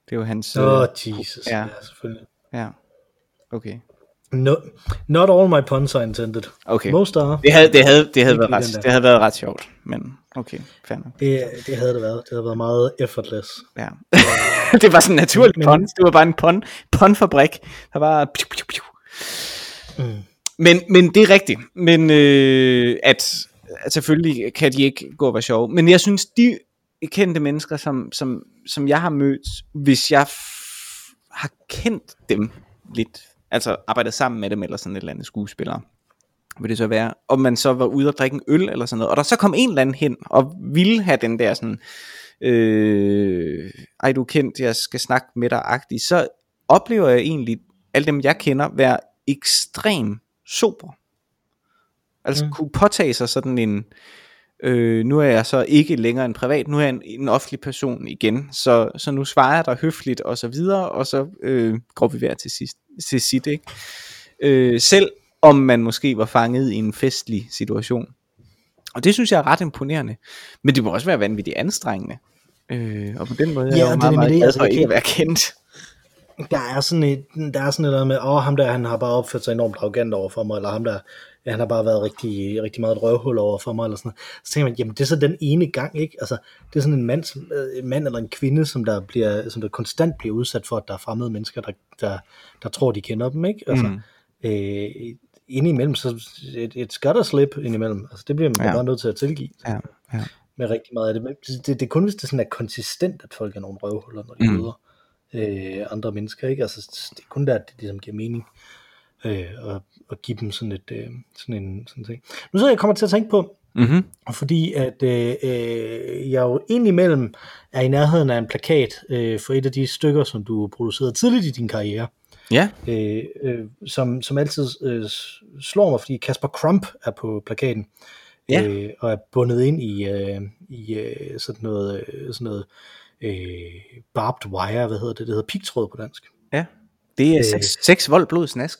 Det er jo hans... Åh, oh, øh, Jesus. ja. Ja. selvfølgelig. Ja. Okay. No, not all my puns are intended. Okay. Most are. Det havde, det havde, det havde, været, ret, det havde været ret sjovt, men okay, fair nok. Det, det havde det været. Det havde været meget effortless. Ja. det var sådan en naturlig Men- pun. Det var bare en pun, punfabrik. Der var... Piu, piu, piu. Mm. Men, men det er rigtigt. Men øh, at, at selvfølgelig kan de ikke gå og være sjove. Men jeg synes, de kendte mennesker, som, som, som jeg har mødt, hvis jeg f- har kendt dem lidt, altså arbejdet sammen med dem, eller sådan et eller andet skuespillere, vil det så være, om man så var ude og drikke en øl, eller sådan noget, og der så kom en eller anden hen, og ville have den der sådan, øh, ej du er kendt, jeg skal snakke med dig, agtig, så oplever jeg egentlig, alle dem jeg kender, være ekstrem sober. Altså mm. Mm. kunne påtage sig sådan en, øh, nu er jeg så ikke længere en privat, nu er jeg en, en offentlig person igen, så, så nu svarer jeg dig høfligt og så videre, og så øh, går vi hver til, sidst, til sit, ikke? Øh, selv om man måske var fanget i en festlig situation. Og det synes jeg er ret imponerende. Men det må også være vanvittigt anstrengende. Øh, og på den måde er Ja, jeg jo meget, er nemlig meget det, glad altså, for ikke at være kendt. Der er sådan et, der er sådan et eller andet med, åh, ham der, han har bare opført sig enormt arrogant over for mig, eller ham der, ja, han har bare været rigtig, rigtig meget et røvhul over for mig, eller sådan noget. Så tænker man, jamen det er så den ene gang, ikke? Altså, det er sådan en mand, som, øh, en mand eller en kvinde, som der, bliver, som der konstant bliver udsat for, at der er fremmede mennesker, der, der, der tror, de kender dem, ikke? Altså, Mm. øh, indimellem, så et, et got a slip indimellem. Altså, det bliver man Ja. bare nødt til at tilgive. Ja, ja. Med rigtig meget af det. Men det, det, det er kun, hvis det sådan er konsistent, at folk er nogle røvhuller, når de Mm. møder øh, andre mennesker, ikke? Altså, det er kun der, at det ligesom giver mening øh, at, at give dem sådan et øh, sådan en sådan ting. Nu så jeg kommer til at tænke på, Mm-hmm. fordi at øh, øh, jeg jo indimellem er i nærheden af en plakat øh, for et af de stykker, som du producerede tidligt i din karriere, Ja, øh, øh, som, som altid øh, slår mig, fordi Kasper Crump er på plakaten, Ja. øh, og er bundet ind i, øh, i øh, sådan noget, øh, sådan noget øh, barbed wire, hvad hedder det, det hedder pigtråd på dansk. ja. Det er Øh. 6, 6 vold, blod, snask.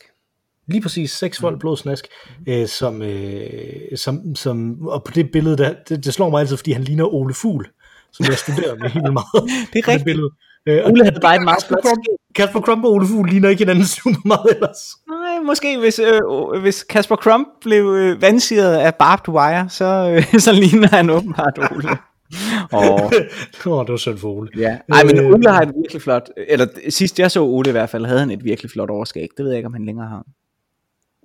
Lige præcis, 6 volt blod snask, øh, som, øh, som, som, og på det billede, der, det, det slår mig altid, fordi han ligner Ole Fugl, som jeg studerer med helt meget. Det er rigtigt. billede. Øh, Ole havde bare et meget Kasper flot Crump, Kasper Crump og Ole Fugl ligner ikke hinanden super meget ellers. Nej, måske hvis, øh, hvis Kasper Crump blev øh, vandsiret af barbed wire, så, øh, så ligner han åbenbart Ole. Åh, Åh, oh, det var synd for Ole. ja. Ej, men Øh, Ole har et virkelig flot, eller sidst jeg så Ole i hvert fald, havde han et virkelig flot overskæg. Det ved jeg ikke, om han længere har.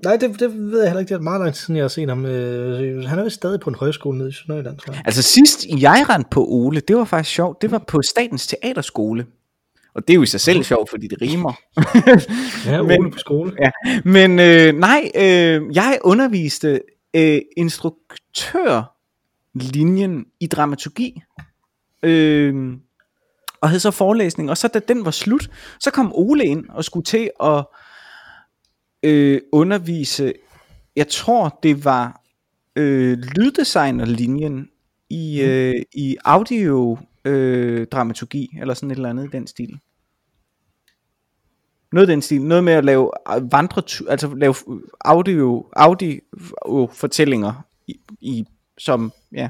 Nej, det, det ved jeg heller ikke. Det er meget lang tid siden, jeg har set ham. Øh, han er vist stadig på en højskole nede i Sønderjylland, tror jeg. Altså sidst jeg rendte på Ole, det var faktisk sjovt, det var på Statens Teaterskole. Og det er jo i sig selv sjovt, fordi det rimer. Ja, Men- Ole på skole. Ja, men øh, nej, øh, jeg underviste øh, instruktørlinjen i dramaturgi. Øh, og havde så forelæsning, og så da den var slut, så kom Ole ind og skulle til at øh, undervise, jeg tror det var øh, lyddesignerlinjen i, øh, i audio øh, dramaturgi, eller sådan et eller andet i den stil. Noget den stil, noget med at lave øh, vandre, altså lave audio, audio fortællinger i, i, som, ja.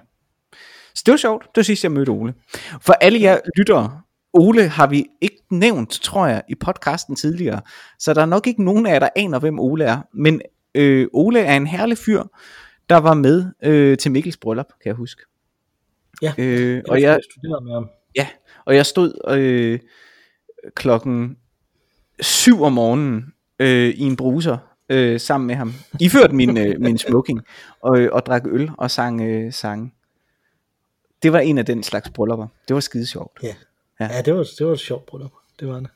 Så det var sjovt, det var sidst jeg mødte Ole. For alle jer lyttere, Ole har vi ikke nævnt, tror jeg, i podcasten tidligere, så der er nok ikke nogen af jer, der aner, hvem Ole er. Men øh, Ole er en herlig fyr, der var med øh, til Mikkels bryllup, kan jeg huske. Ja, øh, og jeg, studerede med ham. Ja, og jeg stod øh, klokken 7 om morgenen øh, i en bruser øh, sammen med ham. Iført min, øh, min smoking og, og drak øl og sang øh, sange. Det var en af den slags bryllupper. Det var skide sjovt. Ja, Ja. ja. det, var, det var et sjovt bryllup. Det var det.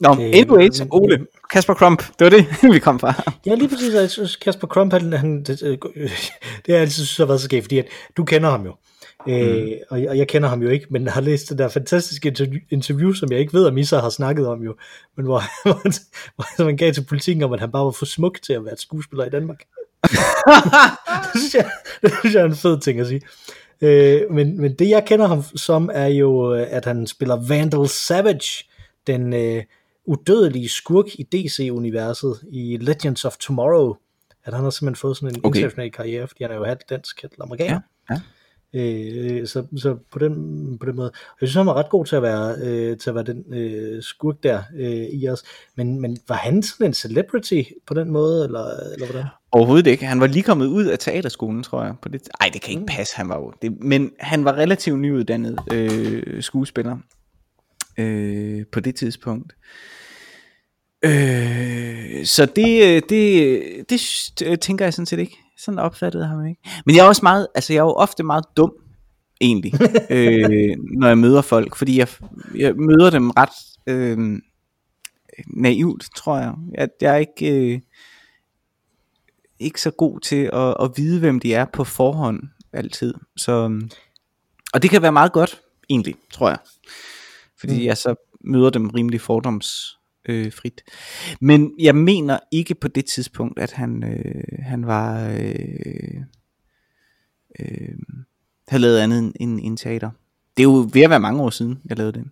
Nå, Det- anyways, Ole, Kasper Crump, det var det, vi kom fra. Ja, lige præcis. Jeg synes, Kasper Crump, han, han, det, øh, det har jeg altid synes har været så skægt, fordi at, du kender ham jo. Øh, og, jeg, og jeg kender ham jo ikke, men har læst det der fantastiske interview, interview, som jeg ikke ved, om Isa har snakket om jo, men hvor, hvor, man gav til politikken om, at han bare var for smuk til at være skuespiller i Danmark. det, synes jeg, det synes jeg er en fed ting at sige. Øh, men, men det jeg kender ham som, er jo, øh, at han spiller Vandal Savage, den øh, udødelige skurk i DC-universet i Legends of Tomorrow. At han har simpelthen fået sådan en Okay. international karriere, fordi han er jo halvt dansk, halvt amerikaner. Ja, ja. Øh, så, så på den, på den måde. Jeg synes, han var ret god til at være, øh, til at være den øh, skurk der øh, i os. Men, men var han sådan en celebrity på den måde, eller, eller hvordan? Overhovedet ikke. Han var lige kommet ud af teaterskolen, tror jeg. På det. Ej, det kan ikke Mm. passe, han var jo. Det, men han var relativt nyuddannet øh, skuespiller øh, på det tidspunkt. Øh, så det, øh, det, det, tænker jeg sådan set ikke. Sådan opfattede jeg ham ikke. Men jeg er også meget, altså jeg er jo ofte meget dum, egentlig, øh, når jeg møder folk, fordi jeg, jeg møder dem ret øh, naivt, tror jeg. At jeg er ikke, øh, ikke så god til at, at vide, hvem de er på forhånd altid. Så, og det kan være meget godt, egentlig, tror jeg. Fordi Mm. mm. jeg så møder dem rimelig fordomsfrit. Øh, frit. Men jeg mener ikke på det tidspunkt, at han, øh, han var... Øh, øh, havde lavet andet end, end, end teater. Det er jo ved at være mange år siden, jeg lavede det.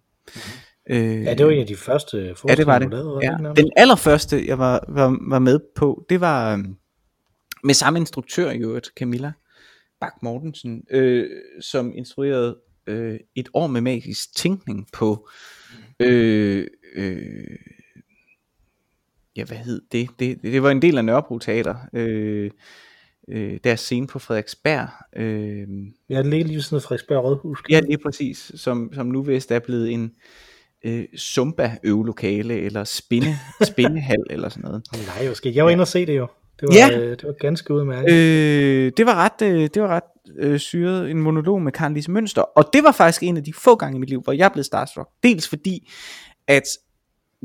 Øh, Ja, det var en af de første Ja, det var forestillinger, det. lavede, Ja. Den allerførste, jeg var, var, var med på, det var øhm, med samme instruktør i øvrigt, Camilla Bak Mortensen, øh, som instruerede øh, et år med magisk tænkning på, øh, øh, ja, hvad hed det? Det, det var en del af Nørrebro Teater, øh, øh, deres scene på Frederiksberg, øh, Ja, den ligger lige ved siden af Frederiksberg Rådhus. Ja, lige præcis. Som, som nu vist er blevet en øh, Zumba-øvelokale, eller spinde, spindehal, eller sådan noget. Nej, jo ske. Jeg var inde og se det jo. Det var, Ja. øh, det var ganske udmærket. Øh, det var ret, øh, det var ret øh, syret, en monolog med Karen Lise Mønster, og det var faktisk en af de få gange i mit liv, hvor jeg blev starstruck. Dels fordi, at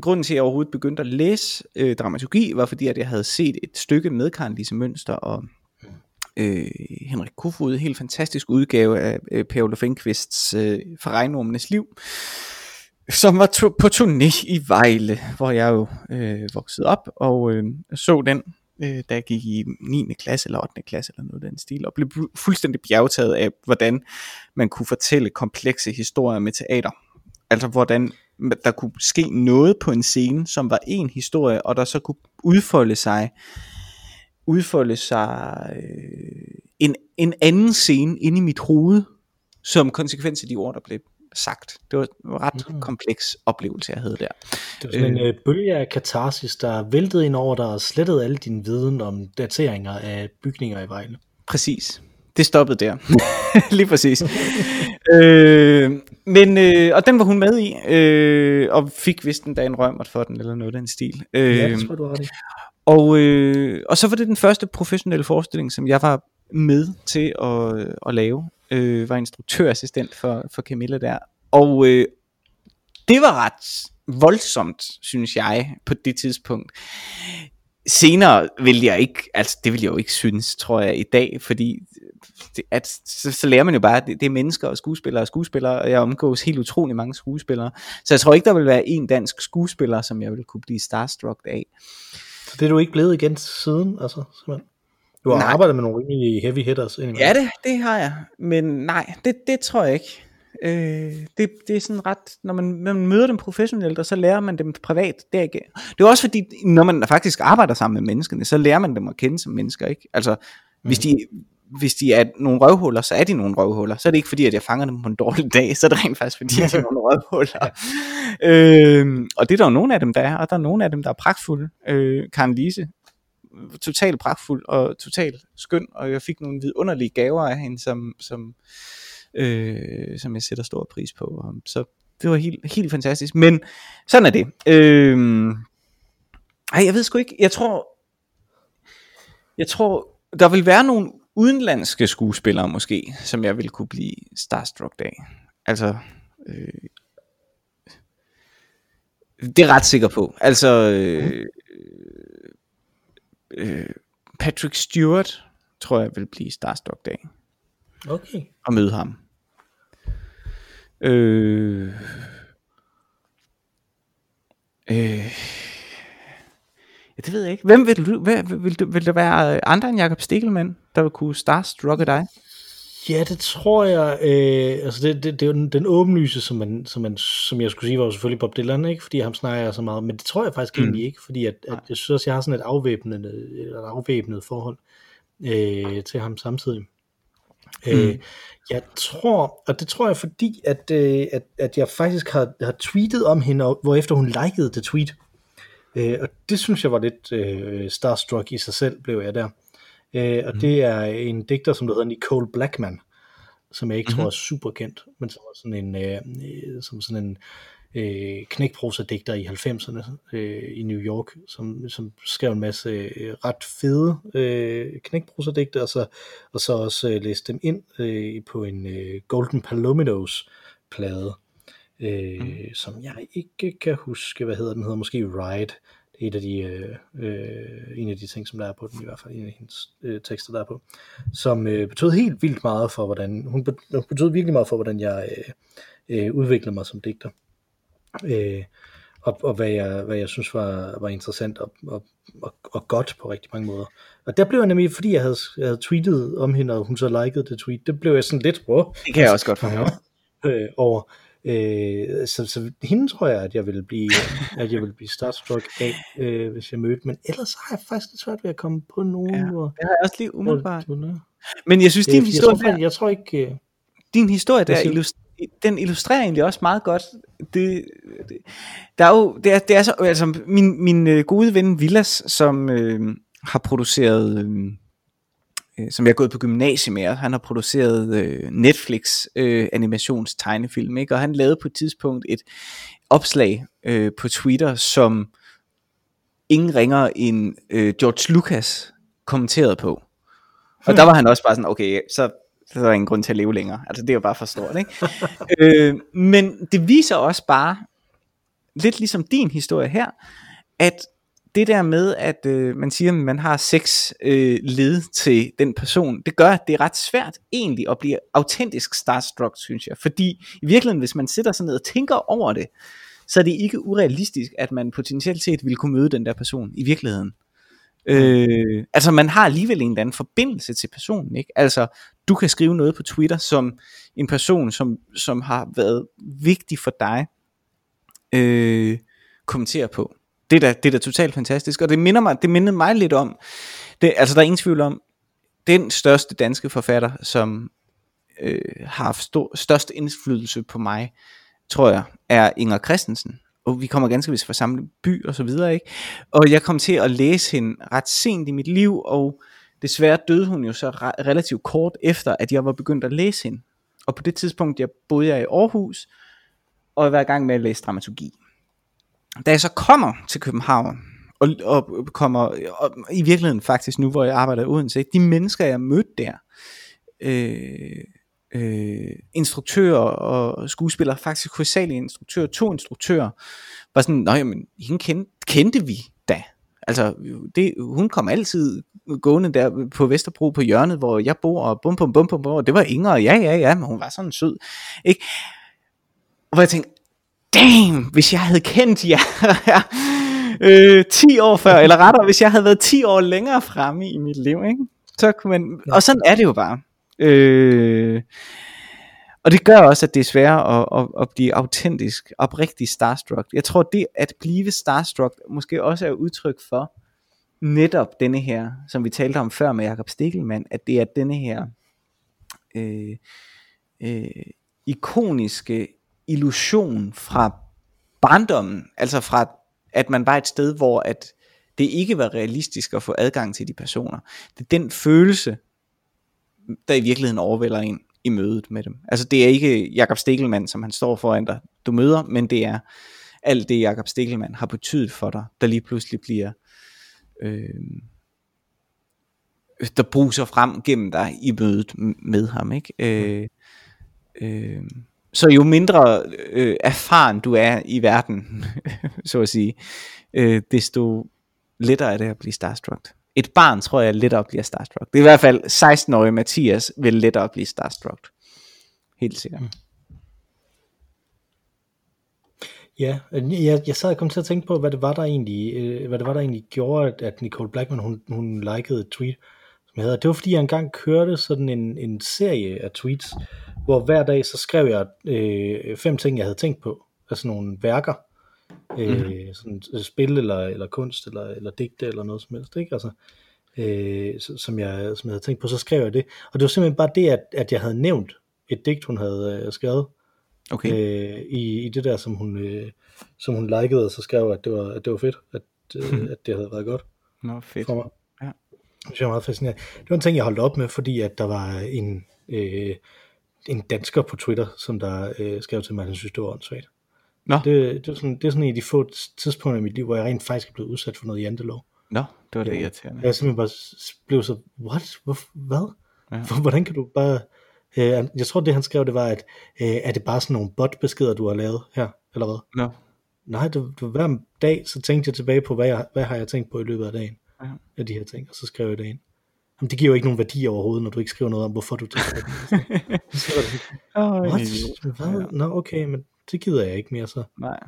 grunden til, at jeg overhovedet begyndte at læse øh, dramaturgi, var fordi, at jeg havde set et stykke med Karen Lise Mønster og øh, Henrik Kofod, helt fantastisk udgave af øh, Per Olof Enqvists øh, For regnormenes liv, som var to- på turné i Vejle, hvor jeg jo øh, voksede op, og øh, så den, øh, da jeg gik i 9. klasse eller 8. klasse eller noget af den stil, og blev fuldstændig bjergtaget af, hvordan man kunne fortælle komplekse historier med teater. Altså hvordan der kunne ske noget på en scene, som var en historie, og der så kunne udfolde sig udfolde sig øh, en, en anden scene inde i mit hoved, som konsekvens af de ord, der blev sagt. Det var en ret mm. kompleks oplevelse, jeg havde der. Det var sådan en øh, bølge af katarsis, der væltede ind over dig og slettede al din viden om dateringer af bygninger i Vejle. Præcis. Det stoppede der. Lige præcis. øh, men, øh, og den var hun med i, øh, og fik vist en dag en rømmert for den, eller noget af den stil. Øh, Ja, det tror jeg, du i. Og, øh, og så var det den første professionelle forestilling, som jeg var med til at, at lave. Øh, var instruktørassistent for, for Camilla der. Og øh, det var ret voldsomt, synes jeg, på det tidspunkt. Senere vil jeg ikke, altså det vil jeg jo ikke synes, tror jeg, i dag, fordi det, at, så, så lærer man jo bare, at det, det er mennesker og skuespillere og skuespillere, og jeg omgås helt utrolig mange skuespillere. Så jeg tror ikke, der vil være en dansk skuespiller, som jeg ville kunne blive starstruck af. Så det er du ikke blevet igen siden, altså simpelthen. Du har Nej. arbejdet med nogle rimelig heavy hitters indimellem. Ja, det, det har jeg. Men nej, det, det tror jeg ikke. Øh, det, det er sådan ret, når man, når man møder dem professionelt, og så lærer man dem privat. Det er, ikke, det er også fordi, når man faktisk arbejder sammen med menneskene, så lærer man dem at kende som mennesker. ikke. Altså, mm. hvis, de, hvis de er nogle røvhuller, så er de nogle røvhuller. Så er det ikke fordi, at jeg fanger dem på en dårlig dag, så er det rent faktisk fordi, de er nogle røvhuller. øh, og det er der jo nogle af dem, der er, og der er nogle af dem, der er pragtfulde. Øh, Karen Lise, totalt pragtfuld og totalt skøn, og jeg fik nogle vidunderlige gaver af hende, som, som, øh, som jeg sætter stor pris på. Og Så det var helt, helt fantastisk. Men sådan er det. Øh, ej, jeg ved sgu ikke. Jeg tror, jeg tror, der vil være nogle udenlandske skuespillere måske, som jeg vil kunne blive starstruck af. Altså, øh, det er ret sikker på. Altså, øh, mhm øh, Patrick Stewart tror jeg vil blive starstruck af Okay. at møde ham. Øh, øh, ja, det ved jeg ikke. Hvem vil du, hvad, vil, du, vil der være andre end Jakob Stikkelmann, der vil kunne starstrucke dig? Ja, det tror jeg. Øh, altså det, det, det er den, den åbenlyse, som, man, som, man, som jeg skulle sige, var jo selvfølgelig Bob Dylan, ikke? fordi ham snakker jeg så meget. Men det tror jeg faktisk mm. egentlig ikke, fordi at, at jeg synes også, jeg har sådan et afvæbnende, et afvæbnet forhold øh, til ham samtidig. Mm. Øh, jeg tror, og det tror jeg fordi, at, øh, at, at jeg faktisk har, har tweetet om hende, hvor efter hun likede det tweet. Øh, og det synes jeg var lidt øh, starstruck i sig selv, blev jeg der. Øh, og mm. det er en digter, som hedder Nicole Blackman, som jeg ikke mm-hmm. tror er super kendt, men som var sådan en, øh, som sådan en øh, knækprosa-digter i 90'erne øh, i New York, som, som skrev en masse øh, ret fede øh, knækprosa-digter, og så, og så også øh, læste dem ind øh, på en øh, Golden Palominos plade, øh, mm. som jeg ikke kan huske, hvad hedder den, hedder måske Ride, et af de, øh, øh, en af de ting, som der er på den, i hvert fald en af hendes øh, tekster, der er på, som øh, betød helt vildt meget for, hvordan, hun betød virkelig meget for, hvordan jeg øh, øh, udviklede mig som digter. Øh, og, og hvad, jeg, hvad jeg synes var, var interessant og, og, og, og godt på rigtig mange måder. Og der blev jeg nemlig, fordi jeg havde, jeg havde tweetet om hende, og hun så likede det tweet, det blev jeg sådan lidt, wow, det kan jeg også godt forstå. Øh, over, Øh, så, så hende tror jeg, at jeg vil blive, at jeg vil blive starstruck af, øh, hvis jeg mødte. Men ellers har jeg faktisk lidt svært ved at komme på nogen. Ja, hvor, det har jeg også lige umiddelbart. Hvor, Men jeg synes, din øh, historie... Jeg tror, jeg, jeg tror ikke... Øh, din historie der, den illustrerer egentlig også meget godt. Det, det, der er jo, det er, det er så, altså min, min øh, gode ven Villas, som øh, har produceret... Øh, øh, som jeg er gået på gymnasiet med, han har produceret øh, Netflix øh, animations tegnefilm, ikke? og han lavede på et tidspunkt et opslag øh, på Twitter, som ingen ringer end øh, George Lucas kommenterede på. Og hmm. der var han også bare sådan, okay, så, så er der ingen grund til at leve længere. Altså det er jo bare for stort, ikke? øh, men det viser også bare, lidt ligesom din historie her, at det der med, at øh, man siger, at man har seks øh, led til den person, det gør, at det er ret svært egentlig at blive autentisk starstruck, synes jeg. Fordi i virkeligheden, hvis man sætter sig ned og tænker over det, så er det ikke urealistisk, at man potentielt set ville kunne møde den der person i virkeligheden. Øh, altså man har alligevel en eller anden forbindelse til personen, ikke? Altså du kan skrive noget på Twitter som en person, som, som har været vigtig for dig, øh, kommentere på det er da, det er da totalt fantastisk, og det minder mig, det mindede mig lidt om, det, altså der er ingen tvivl om, den største danske forfatter, som øh, har haft stor, størst indflydelse på mig, tror jeg, er Inger Christensen. Og vi kommer ganske vist fra samme by og så videre, ikke? Og jeg kom til at læse hende ret sent i mit liv, og desværre døde hun jo så re- relativt kort efter, at jeg var begyndt at læse hende. Og på det tidspunkt, jeg boede jeg i Aarhus, og jeg var i gang med at læse dramaturgi da jeg så kommer til København, og, og kommer og i virkeligheden faktisk nu, hvor jeg arbejder i Odense, de mennesker, jeg mødte der, øh, øh, instruktører og skuespillere, faktisk hovedsagelige instruktører, to instruktører, var sådan, nej, men hende kendte, kendte vi da. Altså, det, hun kom altid gående der på Vesterbro på hjørnet, hvor jeg bor, og bum, bum, bum, bum, bum, og det var Inger, og ja, ja, ja, men hun var sådan sød. Ikke? Og hvor jeg tænkte, damn, hvis jeg havde kendt jer øh, 10 år før, eller rettere, hvis jeg havde været 10 år længere fremme i mit liv, ikke? Så kunne man, og sådan er det jo bare. Øh, og det gør også, at det er sværere at, at, at blive autentisk, oprigtig starstruck. Jeg tror, det at blive starstruck måske også er udtryk for netop denne her, som vi talte om før med Jakob Stikkelmann, at det er denne her øh, øh, ikoniske illusion fra barndommen, altså fra at man var et sted, hvor at det ikke var realistisk at få adgang til de personer. Det er den følelse, der i virkeligheden overvælder en i mødet med dem. Altså det er ikke Jakob Stikkelmann, som han står foran dig, du møder, men det er alt det, Jakob Stikkelmann har betydet for dig, der lige pludselig bliver, øh, der bruser frem gennem dig i mødet med ham. Ikke? Øh, øh, så jo mindre øh, erfaren du er i verden, så at sige, øh, desto lettere er det at blive starstruck. Et barn tror jeg lettere bliver starstruck. Det er i hvert fald 16-årige Mathias vil lettere blive starstruck. Helt sikkert. Mm. Ja, øh, jeg, jeg sad og kom til at tænke på, hvad det var, der egentlig, øh, hvad det var, der egentlig gjorde, at Nicole Blackman, hun, hun likede et tweet, som hedder, det var fordi, jeg engang kørte sådan en, en serie af tweets, hvor hver dag så skrev jeg øh, fem ting, jeg havde tænkt på, altså nogle værker, øh, mm-hmm. sådan spil eller, eller kunst eller, eller digte eller noget som helst, ikke? Altså, øh, som, jeg, som jeg havde tænkt på, så skrev jeg det. Og det var simpelthen bare det, at, at jeg havde nævnt et digt, hun havde øh, skrevet Okay. øh, i, i det der, som hun, øh, som hun likede, og så skrev jeg, at det var, at det var fedt, at, øh, at det havde været godt Nå, fedt. for mig. Det synes jeg er meget fascinerende. Det var en ting, jeg holdt op med, fordi at der var en, øh, en dansker på Twitter, som der øh, skrev til mig, at han synes, det var åndssvagt. Nå, Det, det, er sådan, det er sådan en af de få tidspunkter i mit liv, hvor jeg rent faktisk er blevet udsat for noget jantelov. Nå, det var da Ja. irriterende. Jeg simpelthen bare blev så, what? Hvor, hvad? Ja. Hvordan kan du bare... Øh, jeg tror, det han skrev, det var, at øh, er det bare sådan nogle bot-beskeder, du har lavet her, eller hvad? Nå, Nej, det, det var hver dag, så tænkte jeg tilbage på, hvad, jeg, hvad har jeg tænkt på i løbet af dagen, Ja. af de her ting, og så skrev jeg det ind. Jamen, det giver jo ikke nogen værdi overhovedet, når du ikke skriver noget om, hvorfor du tænker det. Så skriver du, Øj, What? Hvad? Nå, okay, men det gider jeg ikke mere så. Nej.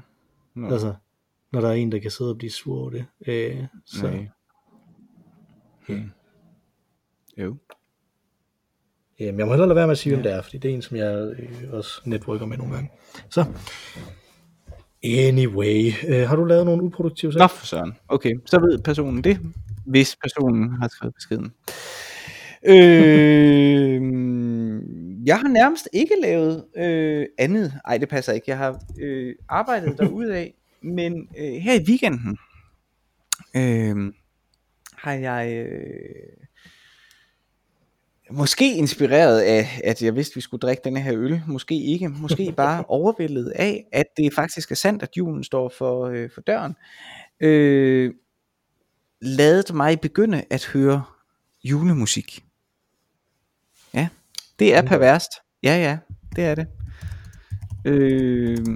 Nå, Altså, når der er en, der kan sidde og blive sur over det. Øh, så, nej. Hmm. Jo. Jamen, jeg må hellere lade være med at sige, hvem det er, fordi det er en, som jeg øh, også networker med nogle gange. Så, anyway, øh, har du lavet nogle uproduktive Nå ting? for søren. Okay, så ved personen det, hvis personen har skrevet beskeden. Øh, jeg har nærmest ikke lavet øh, andet. Ej, det passer ikke. Jeg har øh, arbejdet af, men øh, her i weekenden øh, har jeg øh, måske inspireret af, at jeg vidste, vi skulle drikke denne her øl. Måske ikke. Måske bare overvældet af, at det faktisk er sandt, at julen står for, øh, for døren. Øh, ladet mig begynde at høre julemusik. Ja, det er perverst. Ja, ja, det er det. Øh,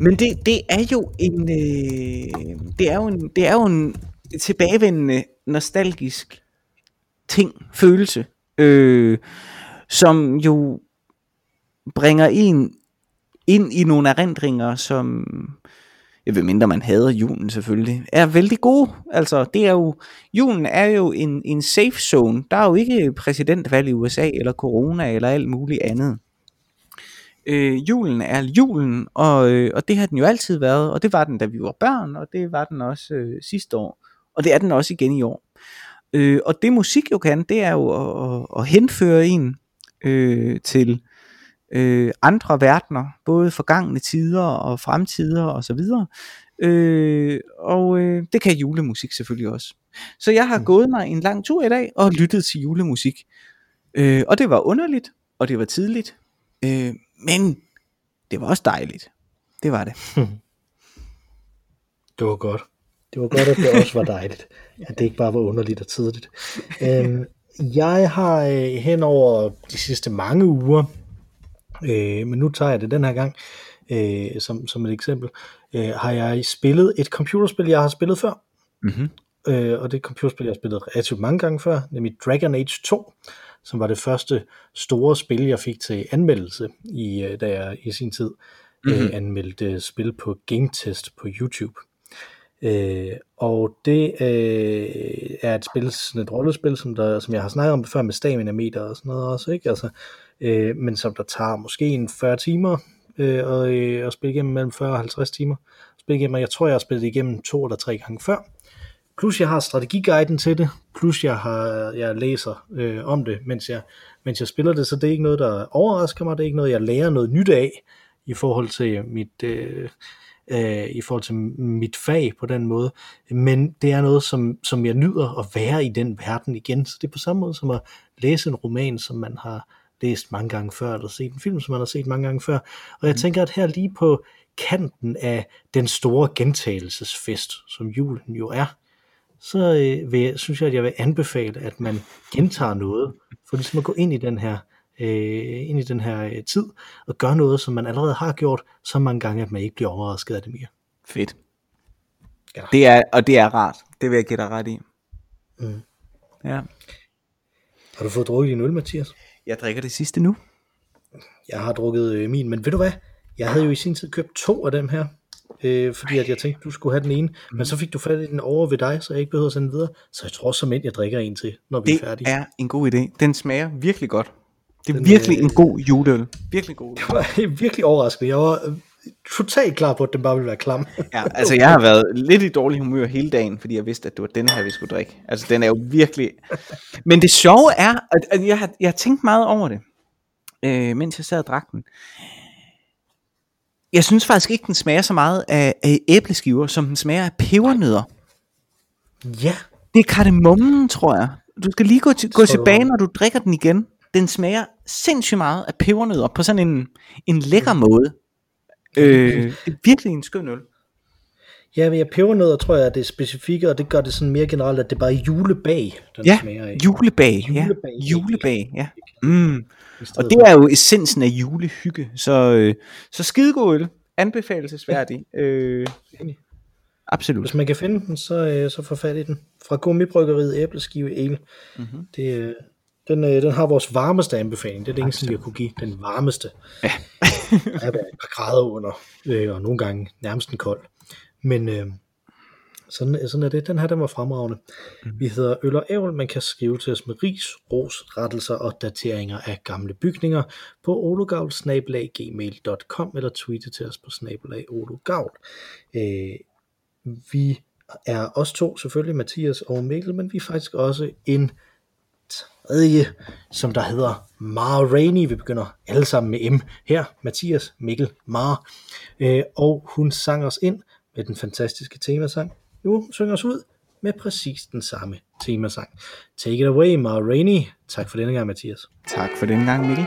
men det, det er jo en, øh, det er jo en, det er jo en tilbagevendende nostalgisk ting, følelse, øh, som jo bringer en ind i nogle erindringer, som, jeg ved mindre man hader julen selvfølgelig, er vældig gode. Altså, det er jo, julen er jo en, en safe zone. Der er jo ikke præsidentvalg i USA, eller corona, eller alt muligt andet. Øh, julen er julen, og, øh, og det har den jo altid været, og det var den, da vi var børn, og det var den også øh, sidste år, og det er den også igen i år. Øh, og det musik jo kan, det er jo at, at, henføre en øh, til øh, andre verdener, både forgangne tider og fremtider og så videre. Øh, og øh, det kan julemusik selvfølgelig også. Så jeg har mm. gået mig en lang tur i dag og lyttet til julemusik. Øh, og det var underligt, og det var tidligt, øh, men det var også dejligt. Det var det. Det var godt. Det var godt, at det også var dejligt. At det ikke bare var underligt og tidligt. Øhm, jeg har øh, hen over de sidste mange uger, øh, men nu tager jeg det den her gang, øh, som, som et eksempel, øh, har jeg spillet et computerspil, jeg har spillet før. Mm-hmm. Øh, og det er et computerspil, jeg har spillet relativt mange gange før, nemlig Dragon Age 2, som var det første store spil, jeg fik til anmeldelse, i, øh, da jeg i sin tid mm-hmm. øh, anmeldte spil på Game Test på YouTube. Øh, og det øh, er et spil, sådan et rollespil, som, der, som jeg har snakket om før med stamina meter og sådan noget også, ikke? Altså, øh, men som der tager måske en 40 timer øh, og, øh, at spille igennem mellem 40 og 50 timer. Spille igennem, og jeg tror, jeg har spillet igennem to eller tre gange før. Plus jeg har strategiguiden til det, plus jeg har jeg læser øh, om det, mens jeg, mens jeg spiller det, så det er ikke noget, der overrasker mig, det er ikke noget, jeg lærer noget nyt af i forhold til mit, øh, øh, i forhold til mit fag på den måde, men det er noget, som, som jeg nyder at være i den verden igen, så det er på samme måde som at læse en roman, som man har læst mange gange før, eller set en film, som man har set mange gange før, og jeg tænker, at her lige på kanten af den store gentagelsesfest, som julen jo er, så øh, vil synes jeg, at jeg vil anbefale, at man gentager noget, for ligesom at gå ind i den her øh, ind i den her øh, tid, og gøre noget, som man allerede har gjort så mange gange, at man ikke bliver overrasket af det mere. Fedt. Ja. Det er, og det er rart. Det vil jeg give dig ret i. Mm. Ja. Har du fået drukket din øl, Mathias? Jeg drikker det sidste nu. Jeg har drukket øh, min, men ved du hvad? Jeg havde jo i sin tid købt to af dem her, øh, fordi at jeg tænkte, du skulle have den ene, mm. men så fik du fat i den over ved dig, så jeg ikke behøver at sende den videre. Så jeg tror som jeg drikker en til, når vi Det er færdige. er en god idé. Den smager virkelig godt. Det er Den, virkelig øh, en god juleøl. Virkelig god. Jeg var virkelig overrasket. Jeg var totalt klar på, at den bare ville være klam. Ja, altså jeg har været lidt i dårlig humør hele dagen, fordi jeg vidste, at det var den her, vi skulle drikke. Altså den er jo virkelig... Men det sjove er, at jeg har, jeg har tænkt meget over det, øh, mens jeg sad og drak den. Jeg synes faktisk ikke, den smager så meget af, af æbleskiver, som den smager af pebernødder. Ja, Det er kardemommen, tror jeg. Du skal lige gå, til, gå tilbage, når du drikker den igen. Den smager sindssygt meget af pebernødder på sådan en, en lækker måde. Øh, det er virkelig en skøn øl. ja, men jeg pebernødder tror jeg, at det er specifikke, og det gør det sådan mere generelt, at det er bare julebag, den Ja, smager af. julebag. Ja, Julebag. julebag, ja. Mm. Og det er jo essensen af julehygge. Så, øh, så skidegod øl. Anbefalesværdig. Øh, absolut. Hvis man kan finde den, så, øh, så få fat i den. Fra Gummibryggeriet Æbleskive Ale. Mhm. Mm-hmm. Det, øh, den, øh, den har vores varmeste anbefaling. Det er det eneste, jeg kunne give. Den varmeste. Ja. der er et par grader under, øh, og nogle gange nærmest en kold. Men øh, sådan, sådan er det. Den her, den var fremragende. Mm. Vi hedder Øl og Ævl. Man kan skrive til os med ris, ros, rettelser og dateringer af gamle bygninger på ologavl.gmail.com eller tweete til os på snabelag ologavl. Øh, vi er os to selvfølgelig, Mathias og Mikkel, men vi er faktisk også en tredje, som der hedder Mara Rainey. Vi begynder alle sammen med M her. Mathias, Mikkel, Mara. Øh, og hun sang os ind med den fantastiske temasang. Nu synger os ud med præcis den samme temasang. Take it away, Mara Rainey. Tak for denne gang, Mathias. Tak for den gang, Mikkel.